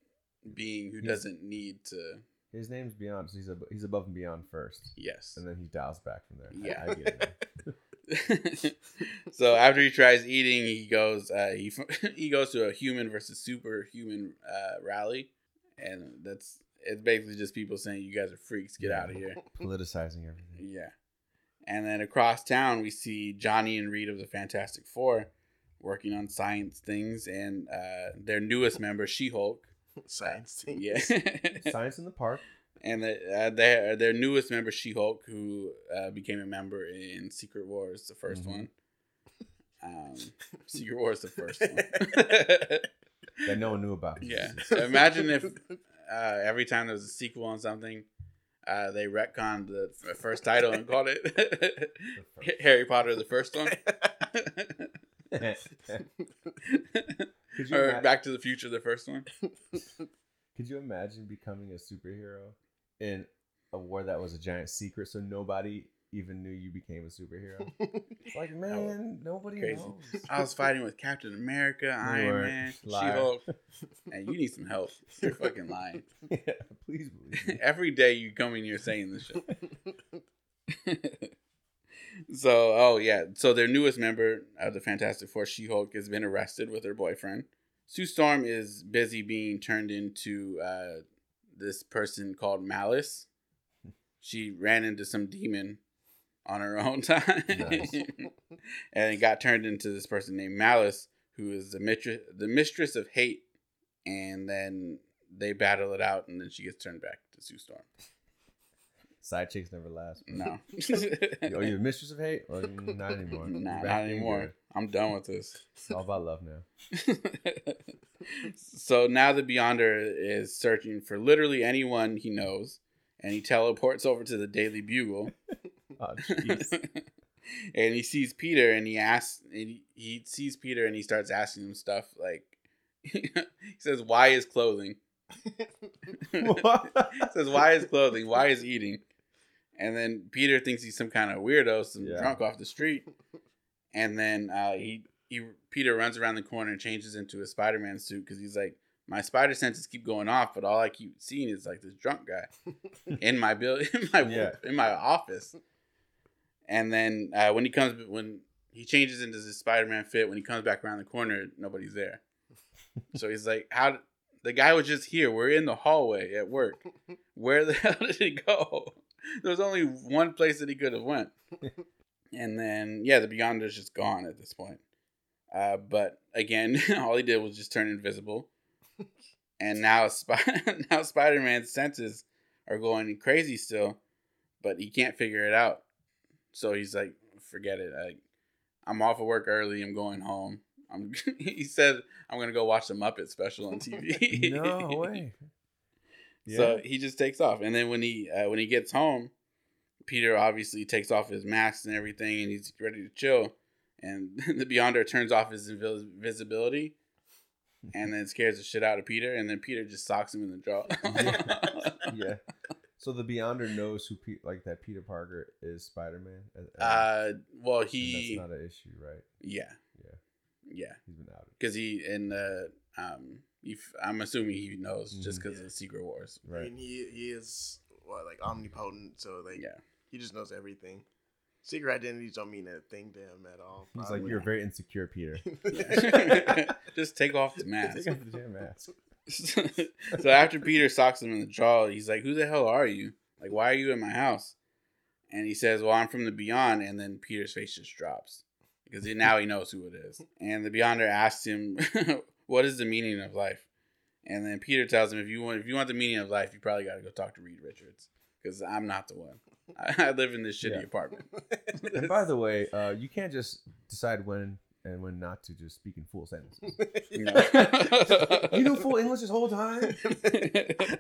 being who He's- doesn't need to. His name's Beyond, so he's ab- he's above and beyond first, Yes. and then he dials back from there. Yeah. I, get it. <laughs> so after he tries eating, he goes uh, he <laughs> he goes to a human versus superhuman uh, rally, and that's it's basically just people saying you guys are freaks, get out of here. <laughs> Politicizing everything. Yeah. And then across town, we see Johnny and Reed of the Fantastic Four working on science things, and uh, their newest member, She Hulk. <laughs> Science thing. Yeah. <laughs> <laughs> Science in the park. and the, uh, their their newest member, She Hulk, who uh, became a member in Secret Wars, the 1st Mhm. one. Um, Secret Wars, the first one. that no one knew about. yeah. So imagine if uh, every time there was a sequel on something, uh, they retconned the first title and called it Harry Potter, the first one, could you or ima- Back to the Future, the first one. <laughs> could you imagine becoming a superhero in a war that was a giant secret, so nobody even knew you became a superhero? <laughs> It's like, man, nobody crazy. knows. I was fighting with Captain America, Iron weren't. Man, She Liar. Hulk, and you need some help. You're fucking lying. <laughs> yeah, please believe me. Every day you come in here saying this shit. So, oh yeah. So their newest member of the Fantastic Four, She-Hulk, has been arrested with her boyfriend. Sue Storm is busy being turned into uh, this person called Malice. She ran into some demon on her <laughs> own time, Nice. <laughs> and got turned into this person named Malice, who is the mistress, the mistress of hate. And then they battle it out, and then she gets turned back to Sue Storm. Side chicks never last. No. <laughs> Are you a mistress of hate? Or not anymore? <laughs> Nah, not anymore. I'm done with this. It's all about love now. <laughs> so now the Beyonder is searching for literally anyone he knows, and he teleports over to the Daily Bugle. Oh, jeez. and he sees Peter, and he asks, and he, he sees Peter, and he starts asking him stuff like, he says, "Why is clothing?" Says, "Why is clothing? Why is eating?" And then Peter thinks he's some kind of weirdo, some Yeah. drunk off the street. And then uh, he he Peter runs around the corner and changes into a Spider Man suit because he's like, my spider senses keep going off, but all I keep seeing is like this drunk guy <laughs> in my bill in my Yeah. <laughs> in my office. And then uh, when he comes when he changes into his Spider Man fit, when he comes back around the corner, nobody's there. <laughs> So he's like, how? The guy was just here. We're in the hallway at work. Where the hell did he go? There was only one place that he could have went. <laughs> And then yeah, the Beyonder's just gone at this point. Uh, but again, <laughs> all he did was just turn invisible. And now <laughs> Sp- now Spider Man's senses are going crazy still, but he can't figure it out. So he's like, forget it. I, I'm off of work early. I'm going home. I'm. he said I'm gonna go watch the Muppet special on TV. no way. So he just takes off, and then when he uh, when he gets home, Peter obviously takes off his mask and everything, and he's ready to chill. And <laughs> the Beyonder turns off his invisibility, and then scares the shit out of Peter, and then Peter just socks him in the jaw. <laughs> <laughs> yeah. So the Beyonder knows who Pe- like that Peter Parker is Spider Man. uh, well, that's not an issue, right? yeah Yeah. yeah He's been outed. because he in the um he, f- I'm assuming he knows just Mhm. because of Secret Wars. Right. I Right. mean, he he is what like omnipotent, so like Yeah. he just knows everything. Secret identities don't mean a thing to him at all. He's probably. like, you're very insecure, Peter. <laughs> <laughs> <laughs> Just take off the mask. Take off the damn mask. so after Peter socks him in the jaw, he's like, "Who the hell are you? Like, why are you in my house?" And he says, "Well, I'm from the Beyond." And then Peter's face just drops because now he knows who it is. And the Beyonder asks him, "What is the meaning of life?" And then Peter tells him, "If you want, if you want the meaning of life, you probably got to go talk to Reed Richards because I'm not the one. <laughs> I, I live in this shitty Yeah. apartment. <laughs> And by the way, uh, you can't just decide when and when not to just speak in full sentences. <laughs> You knew full English this whole time?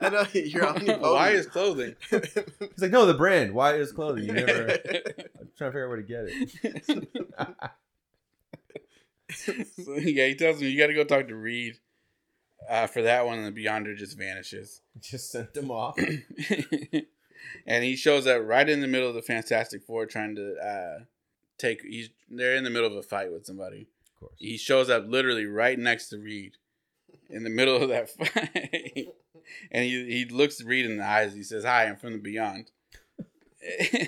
I know you're omnipotent. Why is clothing? He's like, no, the brand. Why is clothing? You never. I'm trying to figure out where to get it. <laughs> so, yeah, he tells him you got to go talk to Reed uh, for that one, and the Beyonder just vanishes. Just sent them <clears throat> off. and he shows up right in the middle of the Fantastic Four, trying to uh, take. He's they're in the middle of a fight with somebody. Of course. He shows up literally right next to Reed, in the middle of that <laughs> fight, and he he looks Reed in the eyes. He says, "Hi, I'm from the Beyond."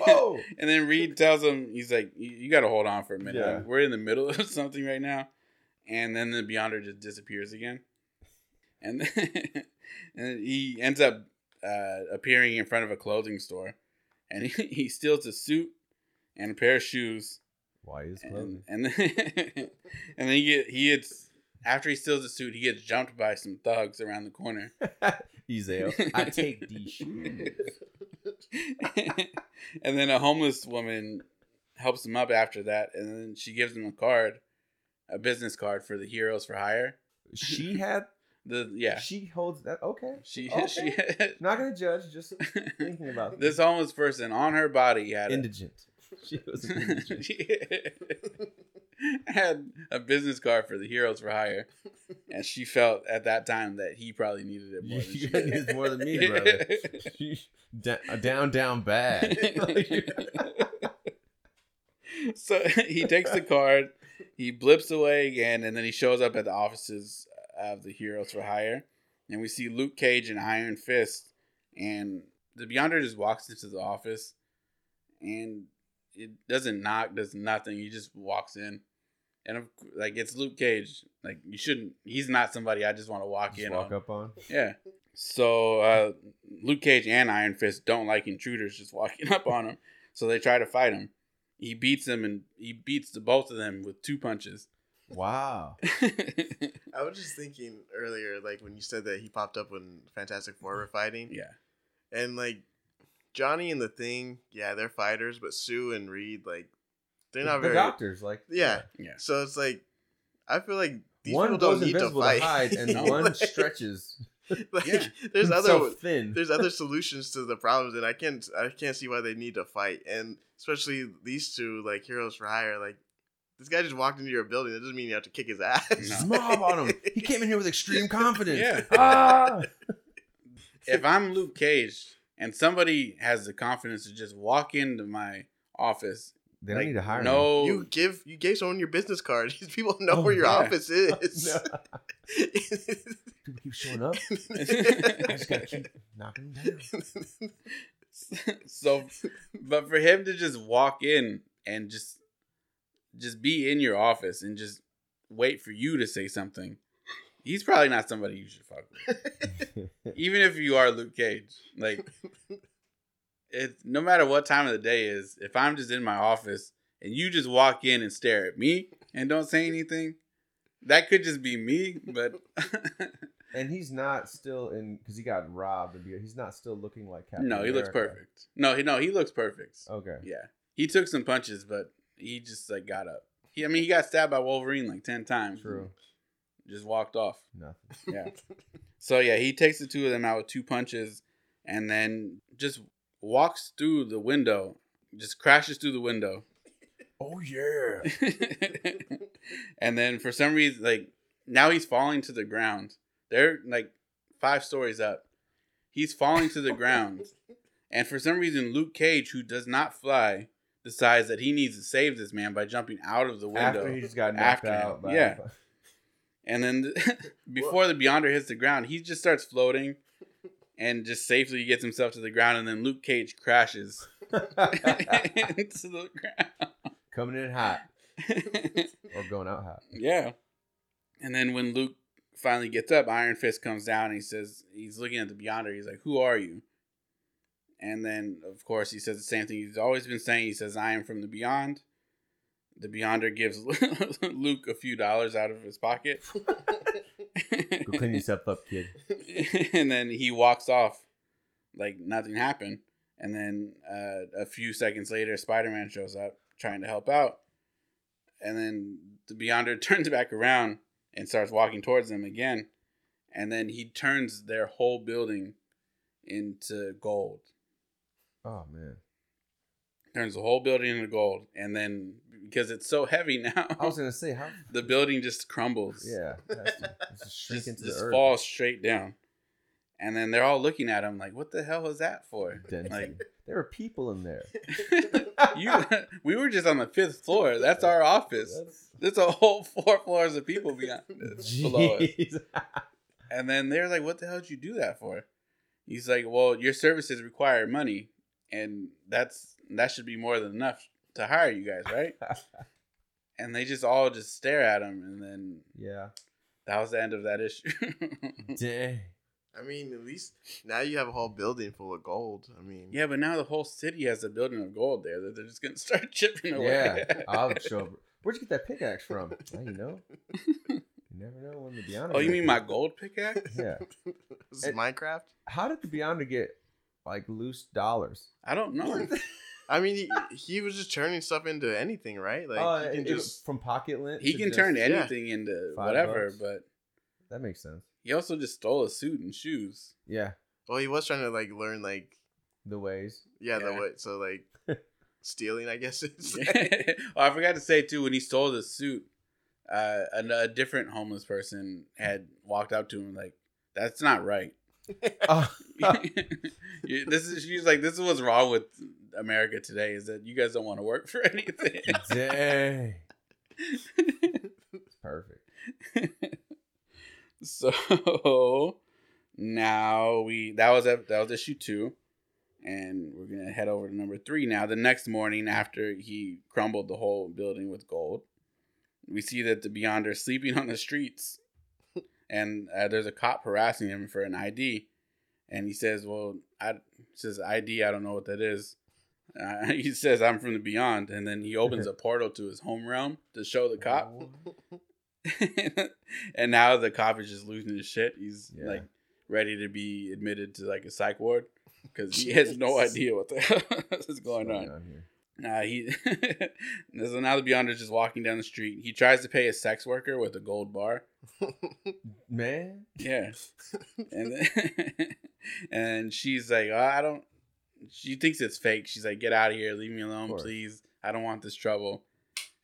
Whoa! <laughs> And then Reed tells him, he's like, you, got to hold on for a minute. Yeah. We're in the middle <laughs> of something right now. And then the Beyonder just disappears again. And then, <laughs> and he ends up uh, appearing in front of a clothing store. And he, he steals a suit and a pair of shoes. Why is And, clothing? and then, and then he, he gets, after he steals the suit, he gets jumped by some thugs around the corner. <laughs> Ezeo, I take these <laughs> shoes. and then a homeless woman helps him up after that, and then she gives him a card, a business card for the Heroes for Hire. She <laughs> had. The yeah, She holds that. Okay. she okay. she Not gonna judge. Just thinking about this homeless person on her body had a, indigent. She was an indigent. she had a business card for the Heroes for Hire, and she felt at that time that he probably needed it more. You, than she did. more than me, brother. <laughs> She, da- uh, down, down bad. <laughs> so he takes the card, he blips away again, and then he shows up at the offices of the Heroes for Hire, and we see Luke Cage and Iron Fist, and the Beyonder just walks into the office, and it doesn't knock, does nothing. He just walks in, and of, like it's Luke Cage. Like you shouldn't. He's not somebody I just want to walk Just in walk on. up on. Yeah. So uh, Luke Cage and Iron Fist don't like intruders just walking <laughs> up on him, so they try to fight him. He beats them and he beats the both of them with two punches. Wow. <laughs> I was just thinking earlier, like when you said that he popped up when Fantastic Four were fighting, yeah. and like Johnny and the Thing, yeah, they're fighters, but Sue and Reed, like they're not the very. doctors like Yeah, Yeah. so it's like I feel like these one people don't need to invisible to, fight, hide and No. <laughs> one stretches <laughs> like Yeah. there's other himself thin. there's other <laughs> solutions to the problems, and I can't I can't see why they need to fight, and especially these two like heroes for hire, like. This guy just walked into your building. That doesn't mean you have to kick his ass. No. mob on him. He came in here with extreme confidence. Yeah. Ah! If I'm Luke Cage and somebody has the confidence to just walk into my office, They don't like, need to hire no, You give you gave someone your business card. <laughs> These people know Oh, where your yeah. office <laughs> oh, is. No. <laughs> People keep showing up. I just gotta keep knocking them down. so, but for him to just walk in and just just be in your office and just wait for you to say something, he's probably not somebody you should fuck with. <laughs> Even if you are Luke Cage, like it, no matter what time of the day is, if I'm just in my office and you just walk in and stare at me and don't say anything, that could just be me. But <laughs> and he's not still in because he got robbed. and He's not still looking like Captain no, he looks perfect. No, he no, he looks perfect. Okay. Yeah, he took some punches, but he just like got up. He, I mean, he got stabbed by Wolverine like ten times. True. Just walked off. Nothing. <laughs> Yeah. so yeah, he takes the two of them out with two punches, and then just walks through the window, just crashes through the window, Oh yeah. <laughs> and then for some reason, like now he's falling to the ground. They're like five stories up. He's falling to the ground, and for some reason, Luke Cage, who does not fly, decides that he needs to save this man by jumping out of the window. After he just got knocked After out. By yeah. And then <laughs> <laughs> before the Beyonder hits the ground, he just starts floating and just safely gets himself to the ground. And then Luke Cage crashes <laughs> into the ground. Coming in hot or going out hot. yeah. And then when Luke finally gets up, Iron Fist comes down and he says, he's looking at the Beyonder. He's like, Who are you? And then, of course, he says the same thing he's always been saying. He says, I am from the Beyond. The Beyonder gives <laughs> Luke a few dollars out of his pocket. <laughs> Go clean yourself up, kid. <laughs> and then he walks off like nothing happened. And then uh, a few seconds later, Spider Man shows up trying to help out. And then the Beyonder turns back around and starts walking towards them again. And then he turns their whole building into gold. Oh man. Turns the whole building into gold. And then because it's so heavy now, I was gonna say how. <laughs> the building just crumbles. Yeah. to- it's just <laughs> shrink Just, into just the earth. falls straight down. And then they're all looking at him like, what the hell is that for? Denting. Like, there were people in there. <laughs> you, we were just on the fifth floor. That's our office. That's- There's a whole four floors of people beyond below us. And then they're like, "What the hell did you do that for?" He's like, "Well, your services require money, and that's that should be more than enough to hire you guys, right?" <laughs> and they just all just stare at him, and then yeah. that was the end of that issue. <laughs> Dang. I mean, at least now you have a whole building full of gold. I mean, yeah, but now the whole city has a building of gold there that they're just gonna <laughs> start chipping away. Yeah. I'll show. Where'd you get that pickaxe from? Now you know. You never know when the Beyonder. oh, you mean my gold pickaxe? Yeah. this is It- Minecraft. How did the Beyonder get like loose dollars? I don't know. I mean, he, he was just turning stuff into anything, right? Like oh, he can it- it- just from pocket lint. He can just- turn yeah. anything into whatever, bucks. but That makes sense. he also just stole a suit and shoes. Yeah, well, he was trying to like learn like the ways. yeah, the way so like <laughs> stealing, I guess it's oh, <laughs> I forgot to say too when he stole the suit, uh, a, a different homeless person had walked up to him like, "That's not right." Oh, <laughs> You- this is she's like, "This is what's wrong with America today is that you guys don't want to work <laughs> for anything." dang. <laughs> Perfect. <laughs> so now we that was that was issue two, and we're gonna head over to number three now. The next morning, after he crumbled the whole building with gold, we see that the Beyonder is sleeping on the streets, and uh, there's a cop harassing him for an ID, and he says, "Well, I says ID. I don't know what that is." Uh, <laughs> he says, "I'm from the Beyond," and then he opens <laughs> a portal to his home realm to show the cop. <laughs> and now the cop is just losing his shit. He's Yeah. like ready to be admitted to like a psych ward because he has no idea what the hell is going on. here? Nah, he so now the Beyonder is just walking down the street. He tries to pay a sex worker with a gold bar. Man, Yeah, and then, and she's like, oh, I don't. She thinks it's fake. She's like, get out of here, leave me alone, please. I don't want this trouble.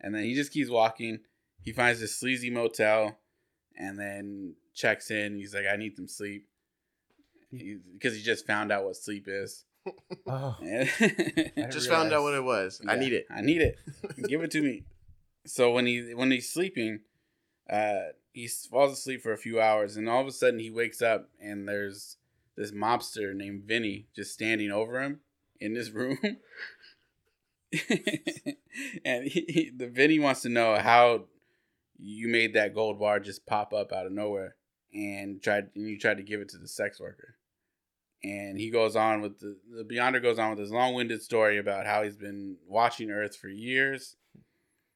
And then he just keeps walking. He finds this sleazy motel, and then checks in. He's like, I need some sleep, because he just found out what sleep is. <laughs> oh, <laughs> just found out what it was. I need it. I need it. <laughs> Give it to me. So when he when he's sleeping, uh, he falls asleep for a few hours, and all of a sudden he wakes up, and there's this mobster named Vinny just standing over him in this room. <laughs> and he, he, the Vinny wants to know how you made that gold bar just pop up out of nowhere, and tried and you tried to give it to the sex worker. And he goes on with the the Beyonder goes on with his long winded story about how he's been watching Earth for years,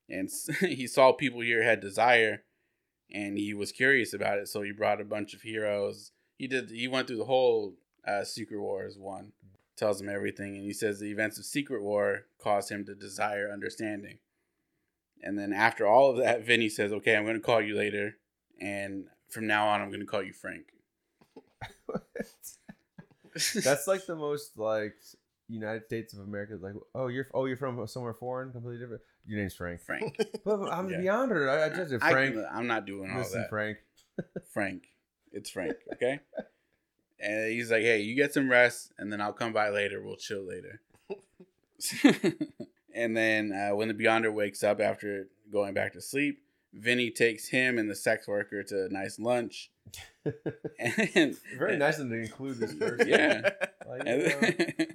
and <laughs> he saw people here had desire, and he was curious about it, so he brought a bunch of heroes. He did. He went through the whole uh, Secret Wars one, tells him everything, and he says the events of Secret War caused him to desire understanding. And then after all of that, Vinny says, "Okay, I'm going to call you later, and from now on, I'm going to call you Frank." <laughs> that's like the most like United States of America. Like, oh, you're oh, you're from somewhere foreign, completely different. Your name's Frank. Frank. But, I'm Yeah. the Beyonder. I, I just said I- Frank. I'm not doing all listen, that. Frank. Frank. It's Frank, okay? <laughs> and he's like, hey, you get some rest, and then I'll come by later. We'll chill later. <laughs> and then uh, when the Beyonder wakes up after going back to sleep, Vinny takes him and the sex worker to a nice lunch. <laughs> and, Very nice of them to include this person. Yeah. Like, And, know,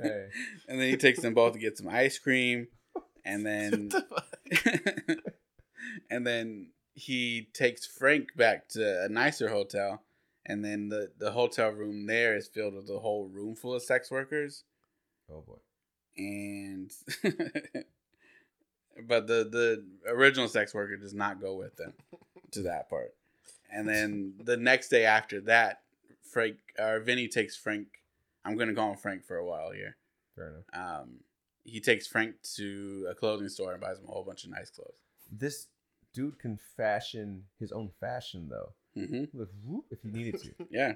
hey. and then he takes them both to get some ice cream. And then and then he takes Frank back to a nicer hotel, and then the the hotel room there is filled with a whole room full of sex workers, Oh boy. and <laughs> but the the original sex worker does not go with them to <laughs> that part, and then the next day after that, Frank or Vinny takes Frank. I'm gonna call him Frank for a while here. Fair enough. Um, he takes Frank to a clothing store and buys him a whole bunch of nice clothes. This dude can fashion his own fashion though. Hmm Look, whoop, if he needed to. <laughs> Yeah,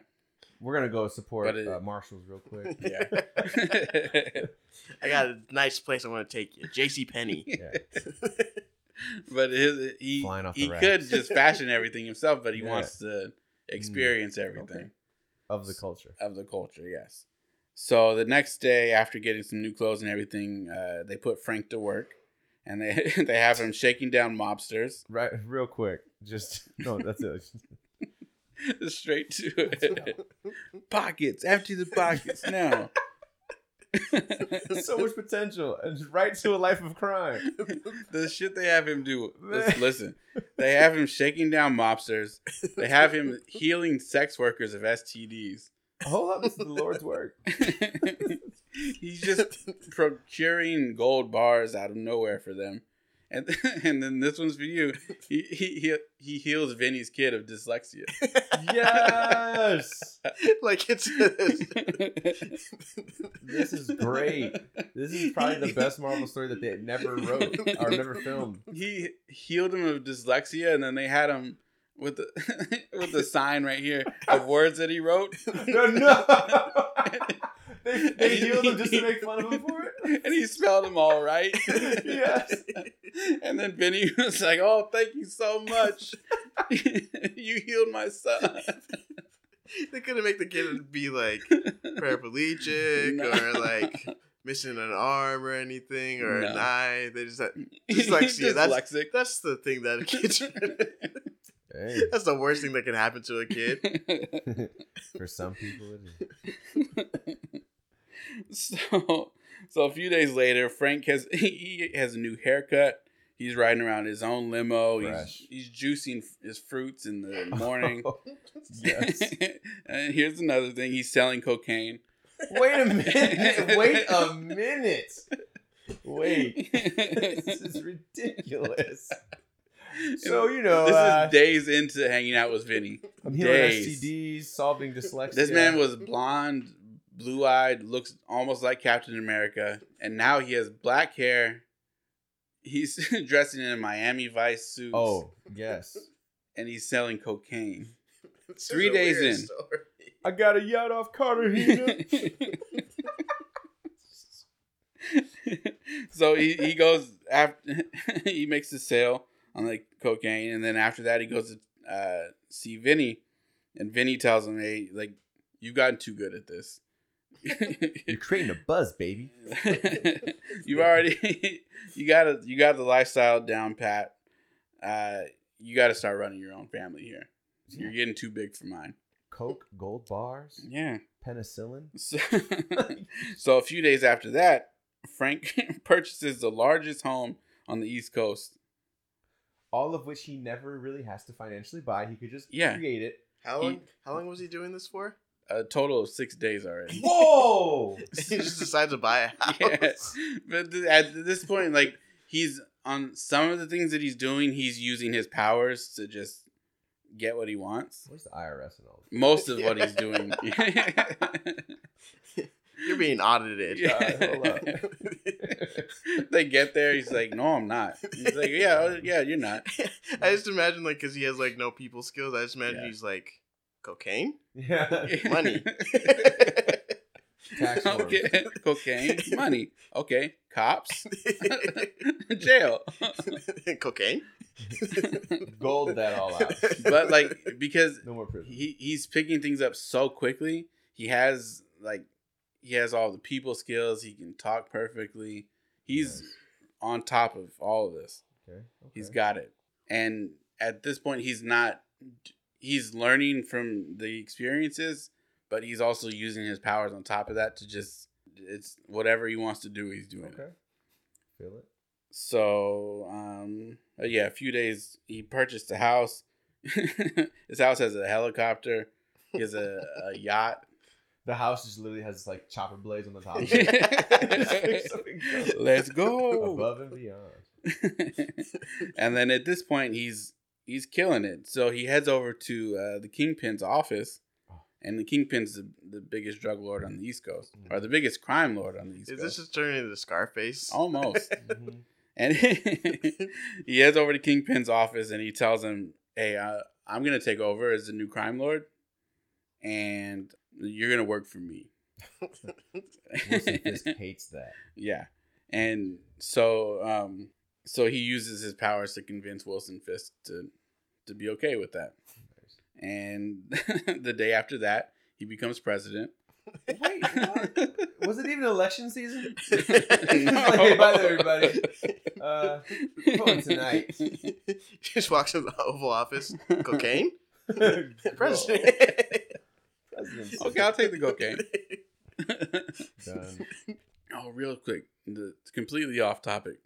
We're gonna go support But it- uh, Marshalls real quick. <laughs> yeah. <laughs> I got a nice place I want to take you. J.C. Penney. Yeah. but his he off he rack. could just fashion everything himself, but he Yeah. wants to experience everything. Okay. Of the culture. of the culture. Yes. So the next day, after getting some new clothes and everything, uh, they put Frank to work, and they they have him shaking down mobsters Right, real quick. Just no, that's it. <laughs> straight to <laughs> it. pockets, empty the pockets now. <laughs> so much potential, and right to a life of crime. the shit they have him do. Listen, listen, they have him shaking down mobsters. They have him healing sex workers of STDs. Hold up, this is the Lord's work. He's just procuring gold bars out of nowhere for them. And <laughs> and then this one's for you. He he he, he heals Vinny's kid of dyslexia. Yes, <laughs> like it's. this is great. This is probably the best Marvel story that they never wrote or never filmed. He healed him of dyslexia, and then they had him with the <laughs> with the sign right here of words that he wrote. No, no. they, they healed him just to make fun of him for it. And he spelled them all right. <laughs> Yes. And then Vinny was like, "Oh, thank you so much. <laughs> you healed my son." <laughs> they couldn't make the kid be like paraplegic No. or like missing an arm or anything or No. an eye. They just had He's dyslexia. That's dyslexic. that's the thing that kids. Hey, that's the worst thing that can happen to a kid. for some people, it is. so, so a few days later, Frank has <laughs> he has a new haircut. He's riding around his own limo. Fresh. He's, he's juicing his fruits in the <laughs> morning. <laughs> yes. and here's another thing: he's selling cocaine. Wait a minute. Wait a minute. Wait. This is ridiculous. So you know, this uh, is days into hanging out with Vinny. I'm healing days. STDs, solving dyslexia. This man was blonde, blue eyed, looks almost like Captain America, and now he has black hair. He's <laughs> dressing in a Miami Vice suit. Oh yes. <laughs> and he's selling cocaine. <laughs> It's Three days in. story. I got a yacht off Cartagena. so he, he goes after he makes the sale on the cocaine, and then after that he goes to uh, see Vinny, and Vinny tells him, "Hey, like you've gotten too good at this. <laughs> You're creating a buzz, baby. <laughs> You've already <laughs> you got to you got the lifestyle down pat. Uh, you got to start running your own family here. You're getting too big for mine. Coke, gold bars, Yeah." penicillin. So, so a few days after that, Frank purchases the largest home on the East Coast. All of which he never really has to financially buy. He could just Yeah. create it. How He- long? How long was he doing this for? A total of six days already. <laughs> Whoa! <laughs> he just decided to buy a house. yeah, but th- at this point, like he's on some of the things that he's doing, he's using his powers to just get what he wants. Where's the IRS and all this? Most of what he's doing. <laughs> You're being audited. Yeah. hold up. they get there, he's like, "No, I'm not." He's like, "Yeah, oh, yeah, you're not." I just imagine like because he has like no people skills. I just imagine Yeah. he's like cocaine, Yeah. <laughs> money. <laughs> Tax forms. okay, <laughs> cocaine, money. Okay, cops, jail. cocaine. Gold that all out. But like because No more prison. he he's picking things up so quickly, he has like he has all the people skills. He can talk perfectly. He's Nice. on top of all of this. Okay. he's got it. And at this point, he's not. He's learning from the experiences, but he's also using his powers on top of that to just. It's whatever he wants to do. He's doing it. Okay. Feel it. So, um, uh, yeah, a few days he purchased a house. <laughs> His house has a helicopter. He has a, a <laughs> yacht. The house just literally has like chopper blades on the top. <laughs> Let's go. Above and beyond. and then at this point, he's he's killing it. So he heads over to uh, the kingpin's office, and the Kingpin's the, the biggest drug lord on the East Coast, or the biggest crime lord on the East Coast. Is Coast. this just turning into Scarface? Almost. <laughs> <laughs> And <laughs> he heads over to Kingpin's office and he tells him, "Hey, uh, I'm gonna take over as the new crime lord, and you're gonna work for me." Wilson Fisk hates that. yeah, and so um, so he uses his powers to convince Wilson Fisk to to be okay with that. And <laughs> the day after that, he becomes president. Wait, what? <laughs> Was it even election season? <laughs> No. hey, by the everybody. Uh, voting tonight. just walks in the Oval Office. Cocaine? President. President. President. Okay, I'll take the cocaine. Done. Oh, real quick, the, completely off topic.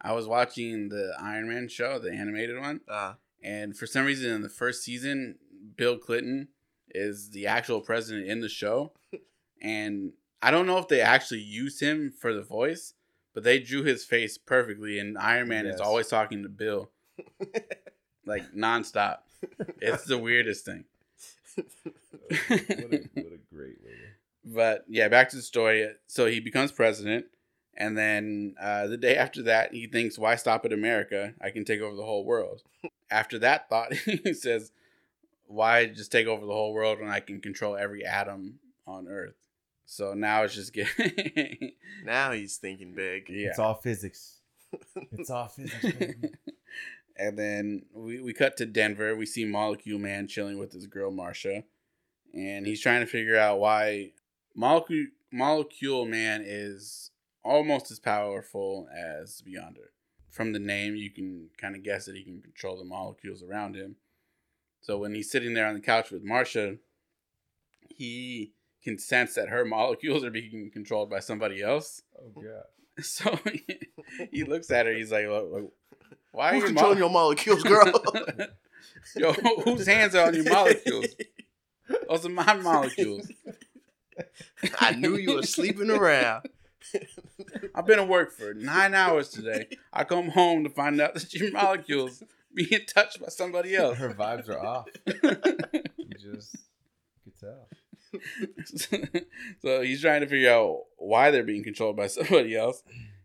I was watching the Iron Man show, the animated one, Ah, and for some reason in the first season, Bill Clinton is the actual president in the show, <laughs> and I don't know if they actually used him for the voice, but they drew his face perfectly, and Iron Man is always talking to Bill, <laughs> like nonstop. It's the weirdest thing. what, a, <laughs> what a great way. but yeah, back to the story. So he becomes president, and then uh, the day after that, he thinks, "Why stop at America? I can take over the whole world." After that thought, <laughs> he says, "Why just take over the whole world when I can control every atom on Earth?" So now it's just getting <laughs> now he's thinking big. yeah. It's all physics. It's all <laughs> physics. and then we, we cut to Denver. We see Molecule Man chilling with his girl Marsha, and he's trying to figure out why Molecule Molecule Man is almost as powerful as Beyonder. From the name, you can kind of guess that he can control the molecules around him. So when he's sitting there on the couch with Marsha, he can sense that her <laughs> molecules are being controlled by somebody else. Oh god. <laughs> So he, he looks at her. He's like, "Look, look, "Why are Who's your controlling mo- your molecules, girl? <laughs> Yo, whose hands are on your molecules? Those are my molecules. I knew you were sleeping around. I've been at work for nine hours today. I come home to find out that your molecules being touched by somebody else. Her vibes are off. You just could tell. so he's trying to figure out why they're being controlled by somebody else.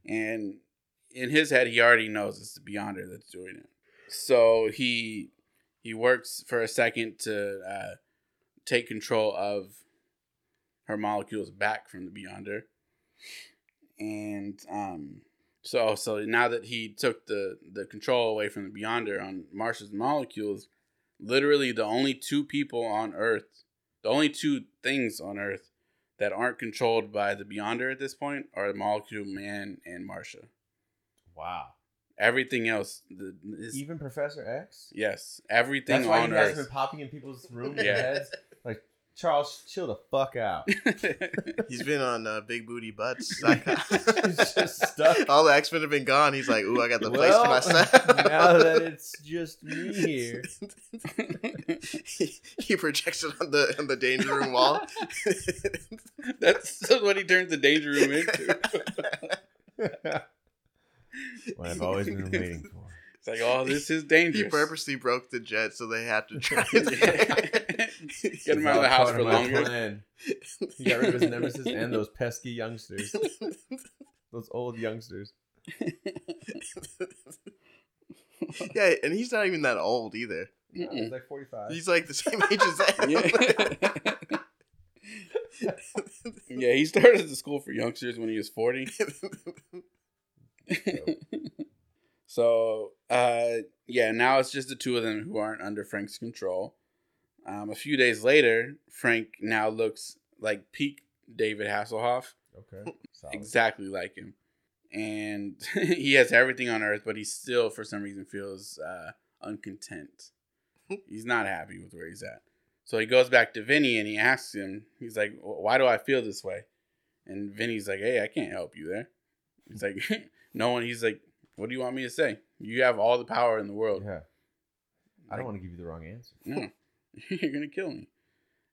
And in his head, he already knows it's the Beyonder that's doing it. So he he works for a second to uh, take control of her molecules back from the Beyonder. And um, so so now that he took the the control away from the Beyonder on Marsha's molecules, literally the only two people on Earth, the only two things on Earth that aren't controlled by the Beyonder at this point are Molecule Man and Marsha. Wow. Everything else, the is, Even Professor X? yes, everything That's why on you guys have been popping in people's rooms Yeah. heads. Like, Charles, chill the fuck out. <laughs> He's been on uh, Big Booty Butts. <laughs> <laughs> He's just stuck. All the X Men have been gone. He's like, ooh, I got the place to myself. now that it's just me here. he, he projects it on the on the danger room wall. That's what he turns the danger room into. what I've always been waiting for. It's like, oh, this is <laughs> dangerous. he purposely broke the jet so they have to <laughs> try. <laughs> Get him out of the house for my longer. plan. He got rid of his nemesis and those pesky youngsters. Those old youngsters. yeah, and he's not even that old either. No, he's like 45. He's like the same age as them. Yeah. yeah, he started the school for youngsters when he was 40. so, uh, yeah, now it's just the two of them who aren't under Frank's control. Um, a few days later, Frank now looks like peak David Hasselhoff, okay. <laughs> Solid. exactly like him. And <laughs> he has everything on Earth, but he still, for some reason, feels uh, uncontent. <laughs> He's not happy with where he's at. So he goes back to Vinny and he asks him, he's like, why do I feel this way? And Vinny's like, hey, I can't help you there. He's like, no one, he's like, what do you want me to say? You have all the power in the world. Yeah. I don't want to give you the wrong answer. no, <laughs> <laughs> you're gonna kill me.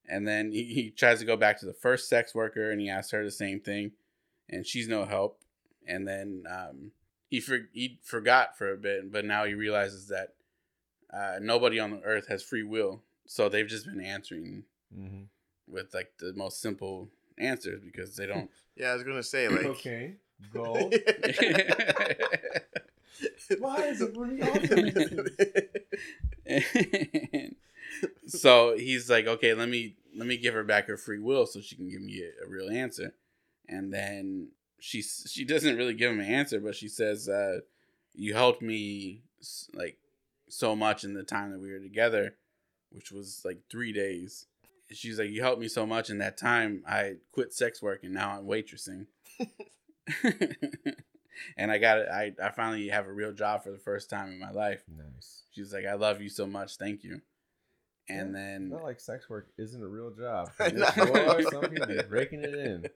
And then he, he tries to go back to the first sex worker and he asks her the same thing, and she's no help. And then um, he for, he forgot for a bit, but now he realizes that uh, nobody on the earth has free will, so they've just been answering Mm-hmm. with like the most simple answers because they don't. <laughs> Yeah, I was gonna say like. Cocaine, gold. <laughs> Why is it off <laughs> so he's like, okay, let me let me give her back her free will so she can give me a, a real answer. And then she she doesn't really give him an answer, but she says, uh, "You helped me like so much in the time that we were together, which was like three days." She's like, "You helped me so much in that time. I quit sex work and now I'm waitressing." <laughs> <laughs> and I got it. I I finally have a real job for the first time in my life. Nice. She's like, "I love you so much. Thank you." And Yeah, then Not like sex work isn't a real job. <laughs> I Just, boy, some people breaking it in.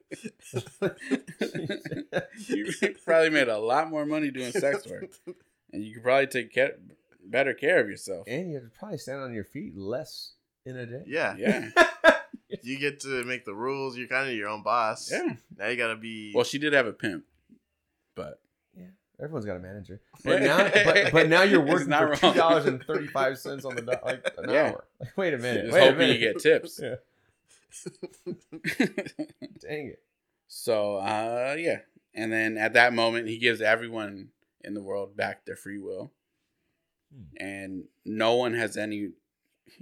<laughs> you probably made a lot more money doing sex work, and you could probably take care, better care of yourself. and you have to probably stand on your feet less in a day. yeah. Yeah, You get to make the rules. You're kind of your own boss. yeah. Now you gotta be. Well, she did have a pimp, but Everyone's got a manager. <laughs> But now, but, but now you're working not for wrong. two dollars and thirty five cents on the do- like an Yeah. hour. <laughs> Like, wait a minute. just Wait a hoping minute. you get tips. <laughs> Yeah. Dang it. so, uh, yeah, and then at that moment, he gives everyone in the world back their free will, Hmm. and no one has any.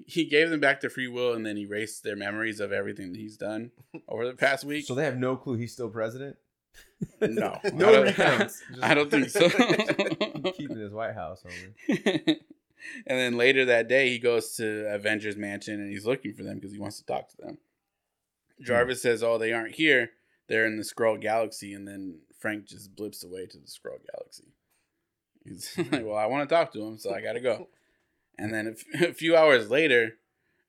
He gave them back their free will, and then erased their memories of everything that he's done <laughs> over the past week. So they have no clue he's still president. No. <laughs> I no don't- recounts. <laughs> I don't think so. Keeping his White House homie. and then later that day, he goes to Avengers Mansion and he's looking for them because he wants to talk to them. Hmm. Jarvis says, "Oh, they aren't here. They're in the Skrull Galaxy." And then Frank just blips away to the Skrull Galaxy. He's like, "Well, I want to talk to him, so I gotta go." And then a, f- <laughs> a few hours later,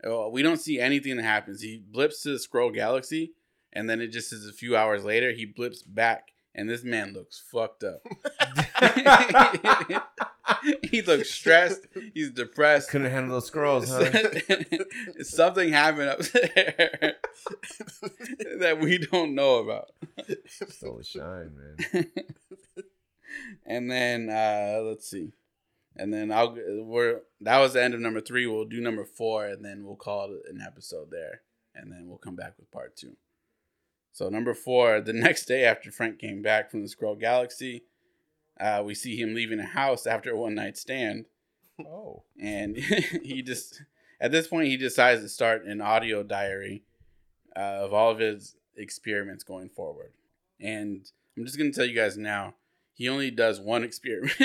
well, we don't see anything that happens. He blips to the Skrull Galaxy, and then it just is a few hours later he blips back, and this man looks fucked up. <laughs> <laughs> he looks stressed. He's depressed. Couldn't handle those Skrulls, huh? Something happened up there that we don't know about. Stole the shine, man. and then uh let's see. And then I'll we're that was the end of number three. We'll do number four, and then we'll call it an episode there, and then we'll come back with part two. So number four, the <laughs> next day after Frank came back from the Skrull Galaxy, uh, we see him leaving a house after a one night stand. Oh. and <laughs> he just at this point he decides to start an audio diary uh, of all of his experiments going forward and i'm just going to tell you guys now he only does one experiment <laughs>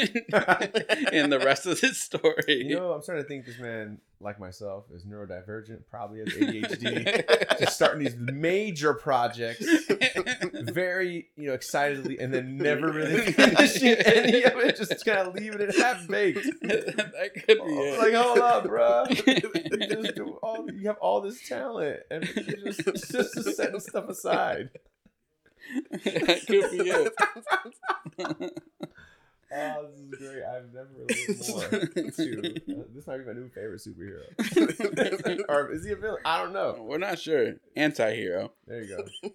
in the rest of this story You know, I'm starting to think this man, like myself, is neurodivergent, probably has ADHD. <laughs> just starting these major projects <laughs> very, you know, excitedly and then never really finishing any of it, just kind of leaving it half baked. that could be it. Like, hold up, bro. You all you have all this talent and just, just setting stuff aside. Could be it <laughs> Oh, this is great. I've never related more to uh, this might be my new favorite superhero. <laughs> or is he a villain? I don't know. we're not sure anti-hero There you go.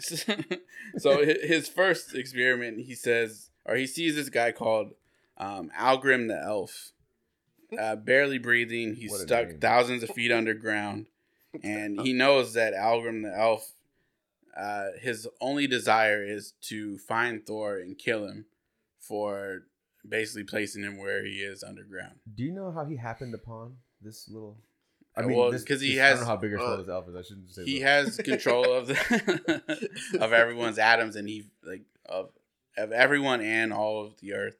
<laughs> so his first experiment, he says, or he sees this guy called um, Algrim the Elf, uh, barely breathing. He's stuck name. thousands of feet underground, and he knows that Algrim the Elf, uh, his only desire is to find Thor and kill him for basically placing him where he is underground. Do you know how he happened upon this little? I Uh, mean, well, this- 'cause he this- I has- don't know how big or small uh, this elf is. I shouldn't say. he that. has <laughs> control of the <laughs> of everyone's atoms and he like of of everyone and all of the earth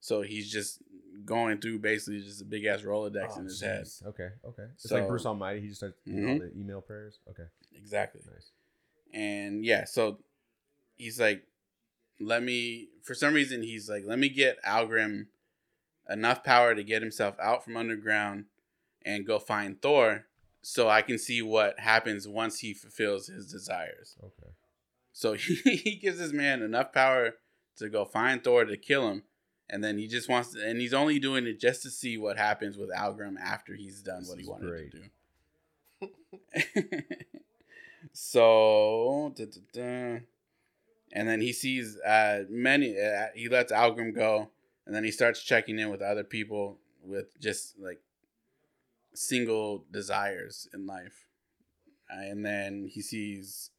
so he's just going through basically just a big ass rolodex Oh, in his head. Okay, okay. It's So- like Bruce Almighty. He just starts doing all the email prayers. Okay, exactly nice. And yeah so he's like let me for some reason he's like let me get algrim enough power to get himself out from underground and go find thor so i can see what happens once he fulfills his desires Okay. So <laughs> he, he gives this man enough power to go find Thor to kill him, and then he just wants to, and he's only doing it just to see what happens with Algrim after he's done This what he is wanted great. to do. <laughs> so, da, da, da. and then he sees uh, many. Uh, he lets Algrim go, and then he starts checking in with other people with just like single desires in life. and then he sees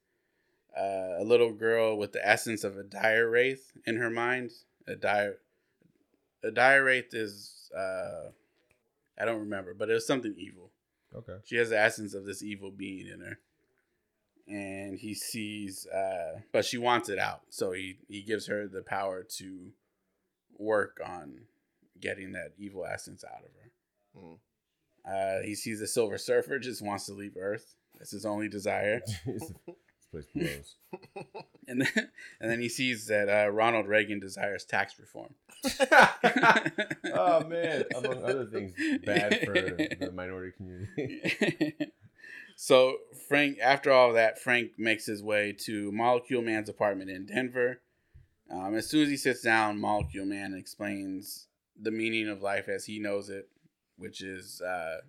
uh, a little girl with the essence of a dire wraith in her mind. A dire, a dire wraith is uh, I don't remember, but it was something evil. Okay. She has the essence of this evil being in her. And he sees, uh, but she wants it out. So he, he gives her the power to work on getting that evil essence out of her. Hmm. Uh, he sees the Silver Surfer, just wants to leave Earth. That's his only desire. <laughs> <laughs> this place blows. <laughs> And then, and then he sees that uh, Ronald Reagan desires tax reform. oh man! Among other things, bad for the minority community. So Frank, after all that, Frank makes his way to Molecule Man's apartment in Denver. Um, as soon as he sits down, Molecule Man explains the meaning of life as he knows it, which is uh,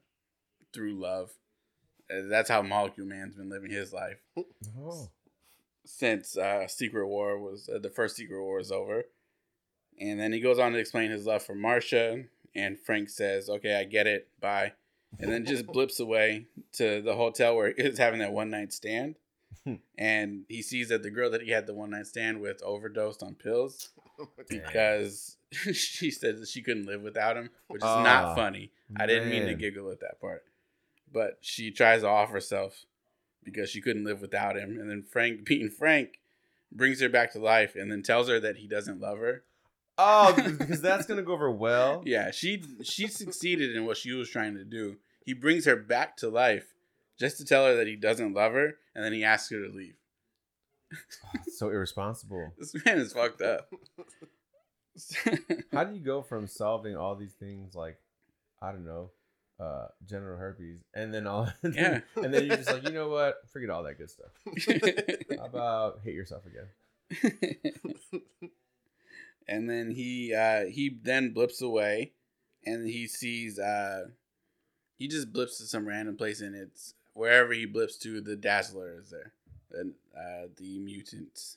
through love. Uh, That's how Molecule Man's been living his life oh, since uh, Secret War was uh, the first Secret War is over. And then he goes on to explain his love for Marsha, and Frank says, "Okay, I get it. Bye." And then just <laughs> blips away to the hotel where he's having that one night stand. and he sees that the girl that he had the one night stand with overdosed on pills <laughs> because <laughs> she said that she couldn't live without him, which is Ah, not funny. I didn't mean to giggle at that part. But she tries to off herself because she couldn't live without him. And then Frank, being Frank, brings her back to life and then tells her that he doesn't love her. Oh, <laughs> because that's gonna go over well. Yeah, she she succeeded in what she was trying to do. He brings her back to life just to tell her that he doesn't love her, and then he asks her to leave. So irresponsible. <laughs> This man is fucked up. How do you go from solving all these things like, I don't know, uh, genital herpes, and then all, <laughs> Yeah. and then you're just like, you know what? Forget all that good stuff. How about hate yourself again? And then he uh he then blips away and he sees uh he just blips to some random place and it's wherever he blips to the dazzler is there and uh the mutant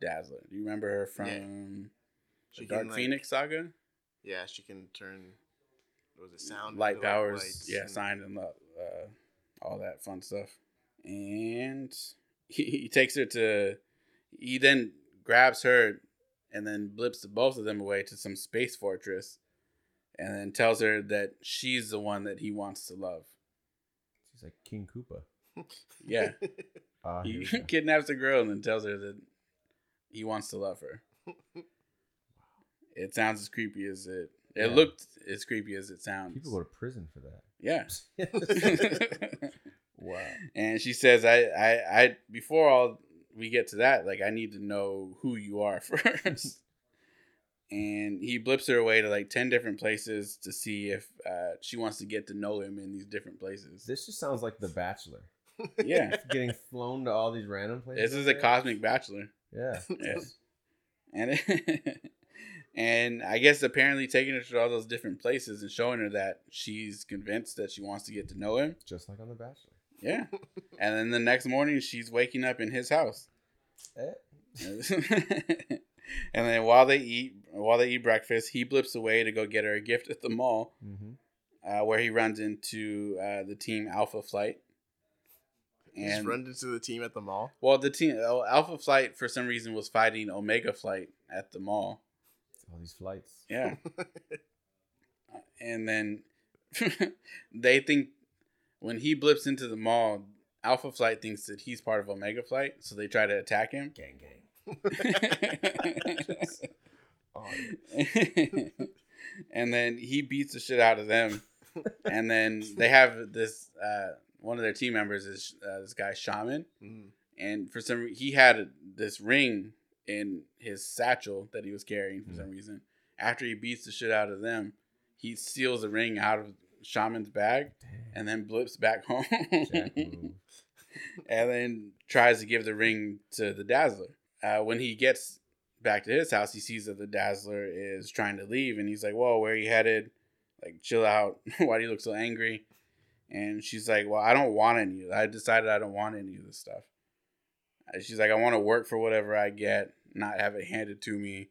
dazzler do you remember her from Yeah. the dark like, phoenix saga Yeah, she can turn. What was it sound? light powers yeah and- signed and uh all that fun stuff and <laughs> he, he takes her to he then grabs her and then blips both of them away to some space fortress and then tells her that she's the one that he wants to love She's like King Koopa. <laughs> yeah Ah, he <laughs> kidnaps the girl and then tells her that he wants to love her <laughs> it sounds as creepy as it it Yeah. looked as creepy as it sounds People go to prison for that. yeah wow. and she says I, I i before all we get to that like i need to know who you are <laughs> first and he blips her away to like 10 different places to see if uh, she wants to get to know him in these different places This just sounds like The Bachelor. yeah <laughs> Getting flown to all these random places. this is a cosmic bachelor Yeah. <laughs> yes and and i guess apparently taking her to all those different places and showing her that she's convinced that she wants to get to know him Just like on The Bachelor. Yeah and then the next morning she's waking up in his house Eh? <laughs> and then while they eat while they eat breakfast, he blips away to go get her a gift at the mall, Mm-hmm. uh, where he runs into uh, the team Alpha Flight. He just And run into the team at the mall. well, the team oh, Alpha Flight for some reason was fighting Omega Flight at the mall. All these flights. Yeah, <laughs> and then <laughs> they think when he blips into the mall, Alpha Flight thinks that he's part of Omega Flight, so they try to attack him. Gang, gang. <laughs> And then he beats the shit out of them. And then they have this uh, one of their team members is uh, this guy shaman, Mm. and for some he had this ring in his satchel that he was carrying for some reason. After he beats the shit out of them, he steals the ring out of shaman's bag and then blips back <laughs> home. And then tries to give the ring to the Dazzler. Uh, when he gets back to his house, he sees that the Dazzler is trying to leave, and he's like, "Whoa, where are you headed? Like, chill out. <laughs> Why do you look so angry?" And she's like, "Well, I don't want any. I decided I don't want any of this stuff." Uh, She's like, "I want to work for whatever I get, not have it handed to me,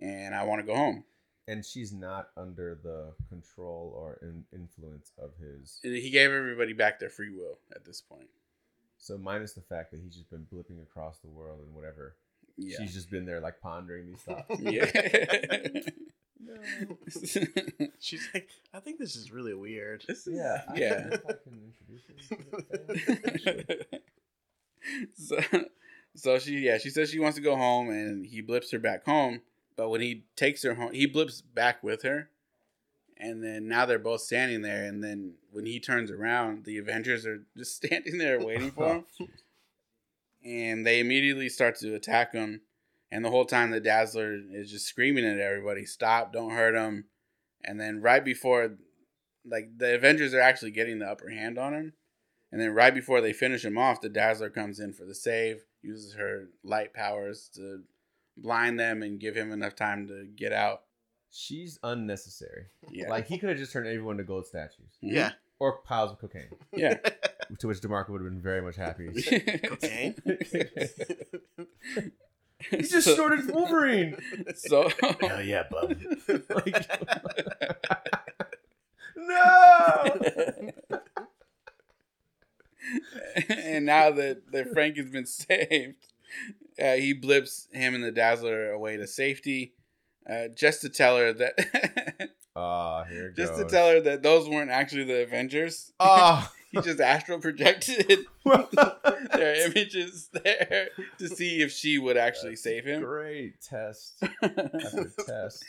and I want to go home." And she's not under the control or in- influence of his. And he gave everybody back their free will at this point. So minus the fact that he's just been blipping across the world and whatever. Yeah. She's just been there like pondering these thoughts. <laughs> yeah. <laughs> no. She's like, I think this is really weird. This is- Yeah. I Yeah. don't know if I can introduce you to the family. <laughs> so, so she yeah she says she wants to go home and he blips her back home but when he takes her home he blips back with her. And then now they're both standing there. And then when he turns around the avengers are <laughs> just standing there waiting for him. <laughs> And they immediately start to attack him. And the whole time the dazzler is just screaming at everybody stop don't hurt him. And then right before like the avengers are actually getting the upper hand on him. And then right before they finish him off, the Dazzler comes in for the save, uses her light powers to blind them and give him enough time to get out. She's unnecessary. Yeah. Like he could have just turned everyone to gold statues Mhm. Yeah. or piles of cocaine. Yeah. <laughs> To which Demarco would have been very much happy. <laughs> <laughs> Cocaine. he just so, snorted Wolverine. So Hell yeah, bub. like, no. and now that, that Frank has been saved, uh, he blips him and the Dazzler away to safety, uh, just to tell her that, <laughs> Ah, here it just goes. to tell her that those weren't actually the Avengers. Ah. <laughs> He just astral projected <laughs> their images there to see if she would actually That's save him. Great test after test.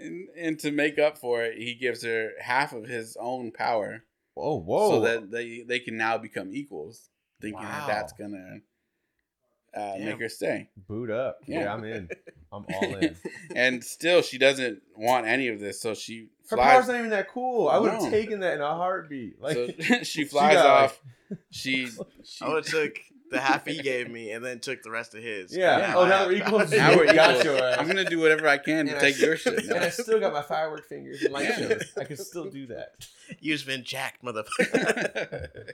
and, and to make up for it, he gives her half of his own power, Oh, whoa. so that they they can now become equals. Thinking that that's gonna uh, Damn. make her stay. Boot up. Yeah. Yeah. I'm in. <laughs> I'm all in. And still, she doesn't want any of this, so she Her powers flies. not even that cool. I would have No. taken that in a heartbeat. Like so <laughs> <laughs> she flies got, like- off. She, she I would have took the half he gave me and then took the rest of his. Yeah. Yeah. Oh, now they're equals. now we're Got equals. your ass. I'm gonna do whatever I can to And I- take your shit. and I still got my firework fingers and light Yeah. shows. I can still do that. You've been jacked, motherfucker.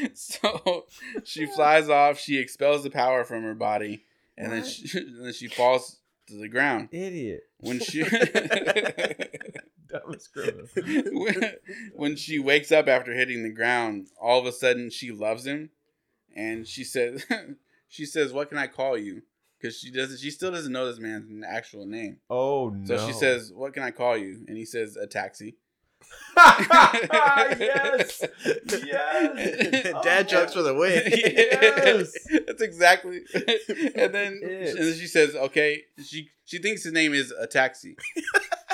<laughs> so she flies off. She expels the power from her body, and then she, <laughs> and then she falls to the ground. Idiot. When she <laughs> Dumbest criminal. when, when she wakes up after hitting the ground, all of a sudden she loves him, and she says she says, "What can I call you?" Because she doesn't. She still doesn't know this man's actual name. Oh no. So she says, "What can I call you?" And he says, "A taxi." Yes. Yes. <laughs> Dad oh, jokes for the win. <laughs> Yes. That's exactly. <laughs> and then and then she says, "Okay." She she thinks his name is a taxi.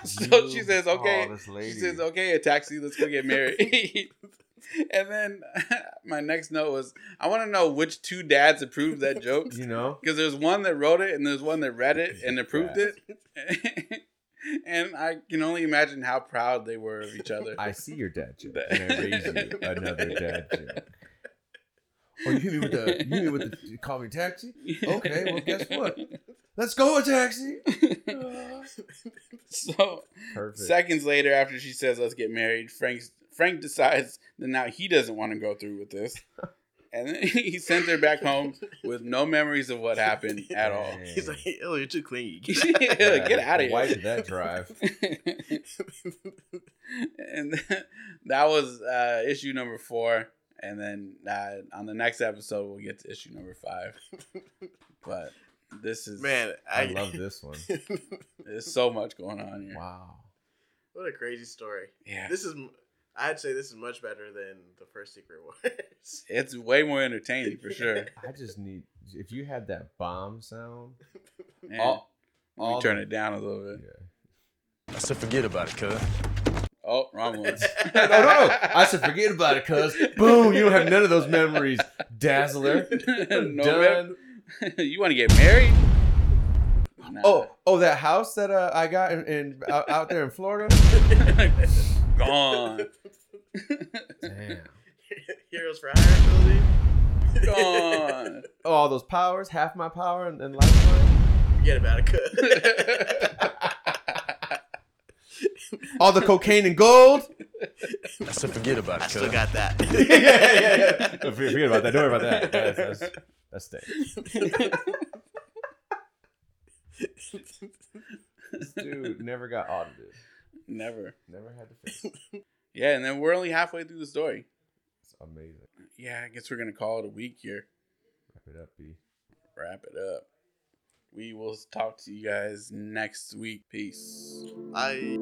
so You- she says, "Okay." oh. She says, "Okay, a taxi. Let's go get married." and then my next note was, "I want to know which two dads approved that joke." You know. Because there's one that wrote it and there's one that read it and approved it. And I can only imagine how proud they were of each other. <laughs> I see your dad joke, <laughs> and I raise you another dad joke. <laughs> Oh, you hit me with the you hit me with the you call me taxi. Okay, well, guess what? Let's go a taxi. so Perfect. seconds later, after she says, "Let's get married," Frank's Frank decides that now he doesn't want to go through with this, and then <laughs> he sent her back home with no memories of what <laughs> happened at all. Dang. He's like, oh, you're too clingy. <laughs> Get out of here! Why did that drive. and that was uh, issue number four. And then uh, on the next episode, we'll get to issue number five. But this is Man, I I, love this one. There's so much going on here. Wow. what a crazy story. Yeah, This is, I'd say, this is much better than the first Secret Wars. <laughs> it's way more entertaining for sure. <laughs> I just need if you had that bomb sound. <laughs> Man, All, let me turn the- it down a little bit. Yeah. I said, forget about it, cuz. Oh, wrong one. no, no. I said forget about it, cuz. Boom, you don't have none of those memories, Dazzler. no, Done. man. you want to get married? Nah. Oh, oh, that house that uh, I got in, in out, out there in Florida. gone, Damn. <laughs> Heroes for Hire ability. gone. <laughs> Oh, all those powers, half my power and, and lifeline. Forget about it, cuz. <laughs> All the cocaine and gold. I said, forget about it. I it, still cuz. got that. yeah, yeah, yeah. Don't forget, forget about that. Don't worry about that. That's, that's, that's staying. This dude never got audited. Never. Never had to fix it. Yeah, and then we're only halfway through the story. It's amazing. yeah, I guess we're gonna call it a week here. Wrap it up, B. Wrap it up. We will talk to you guys next week. Peace. I.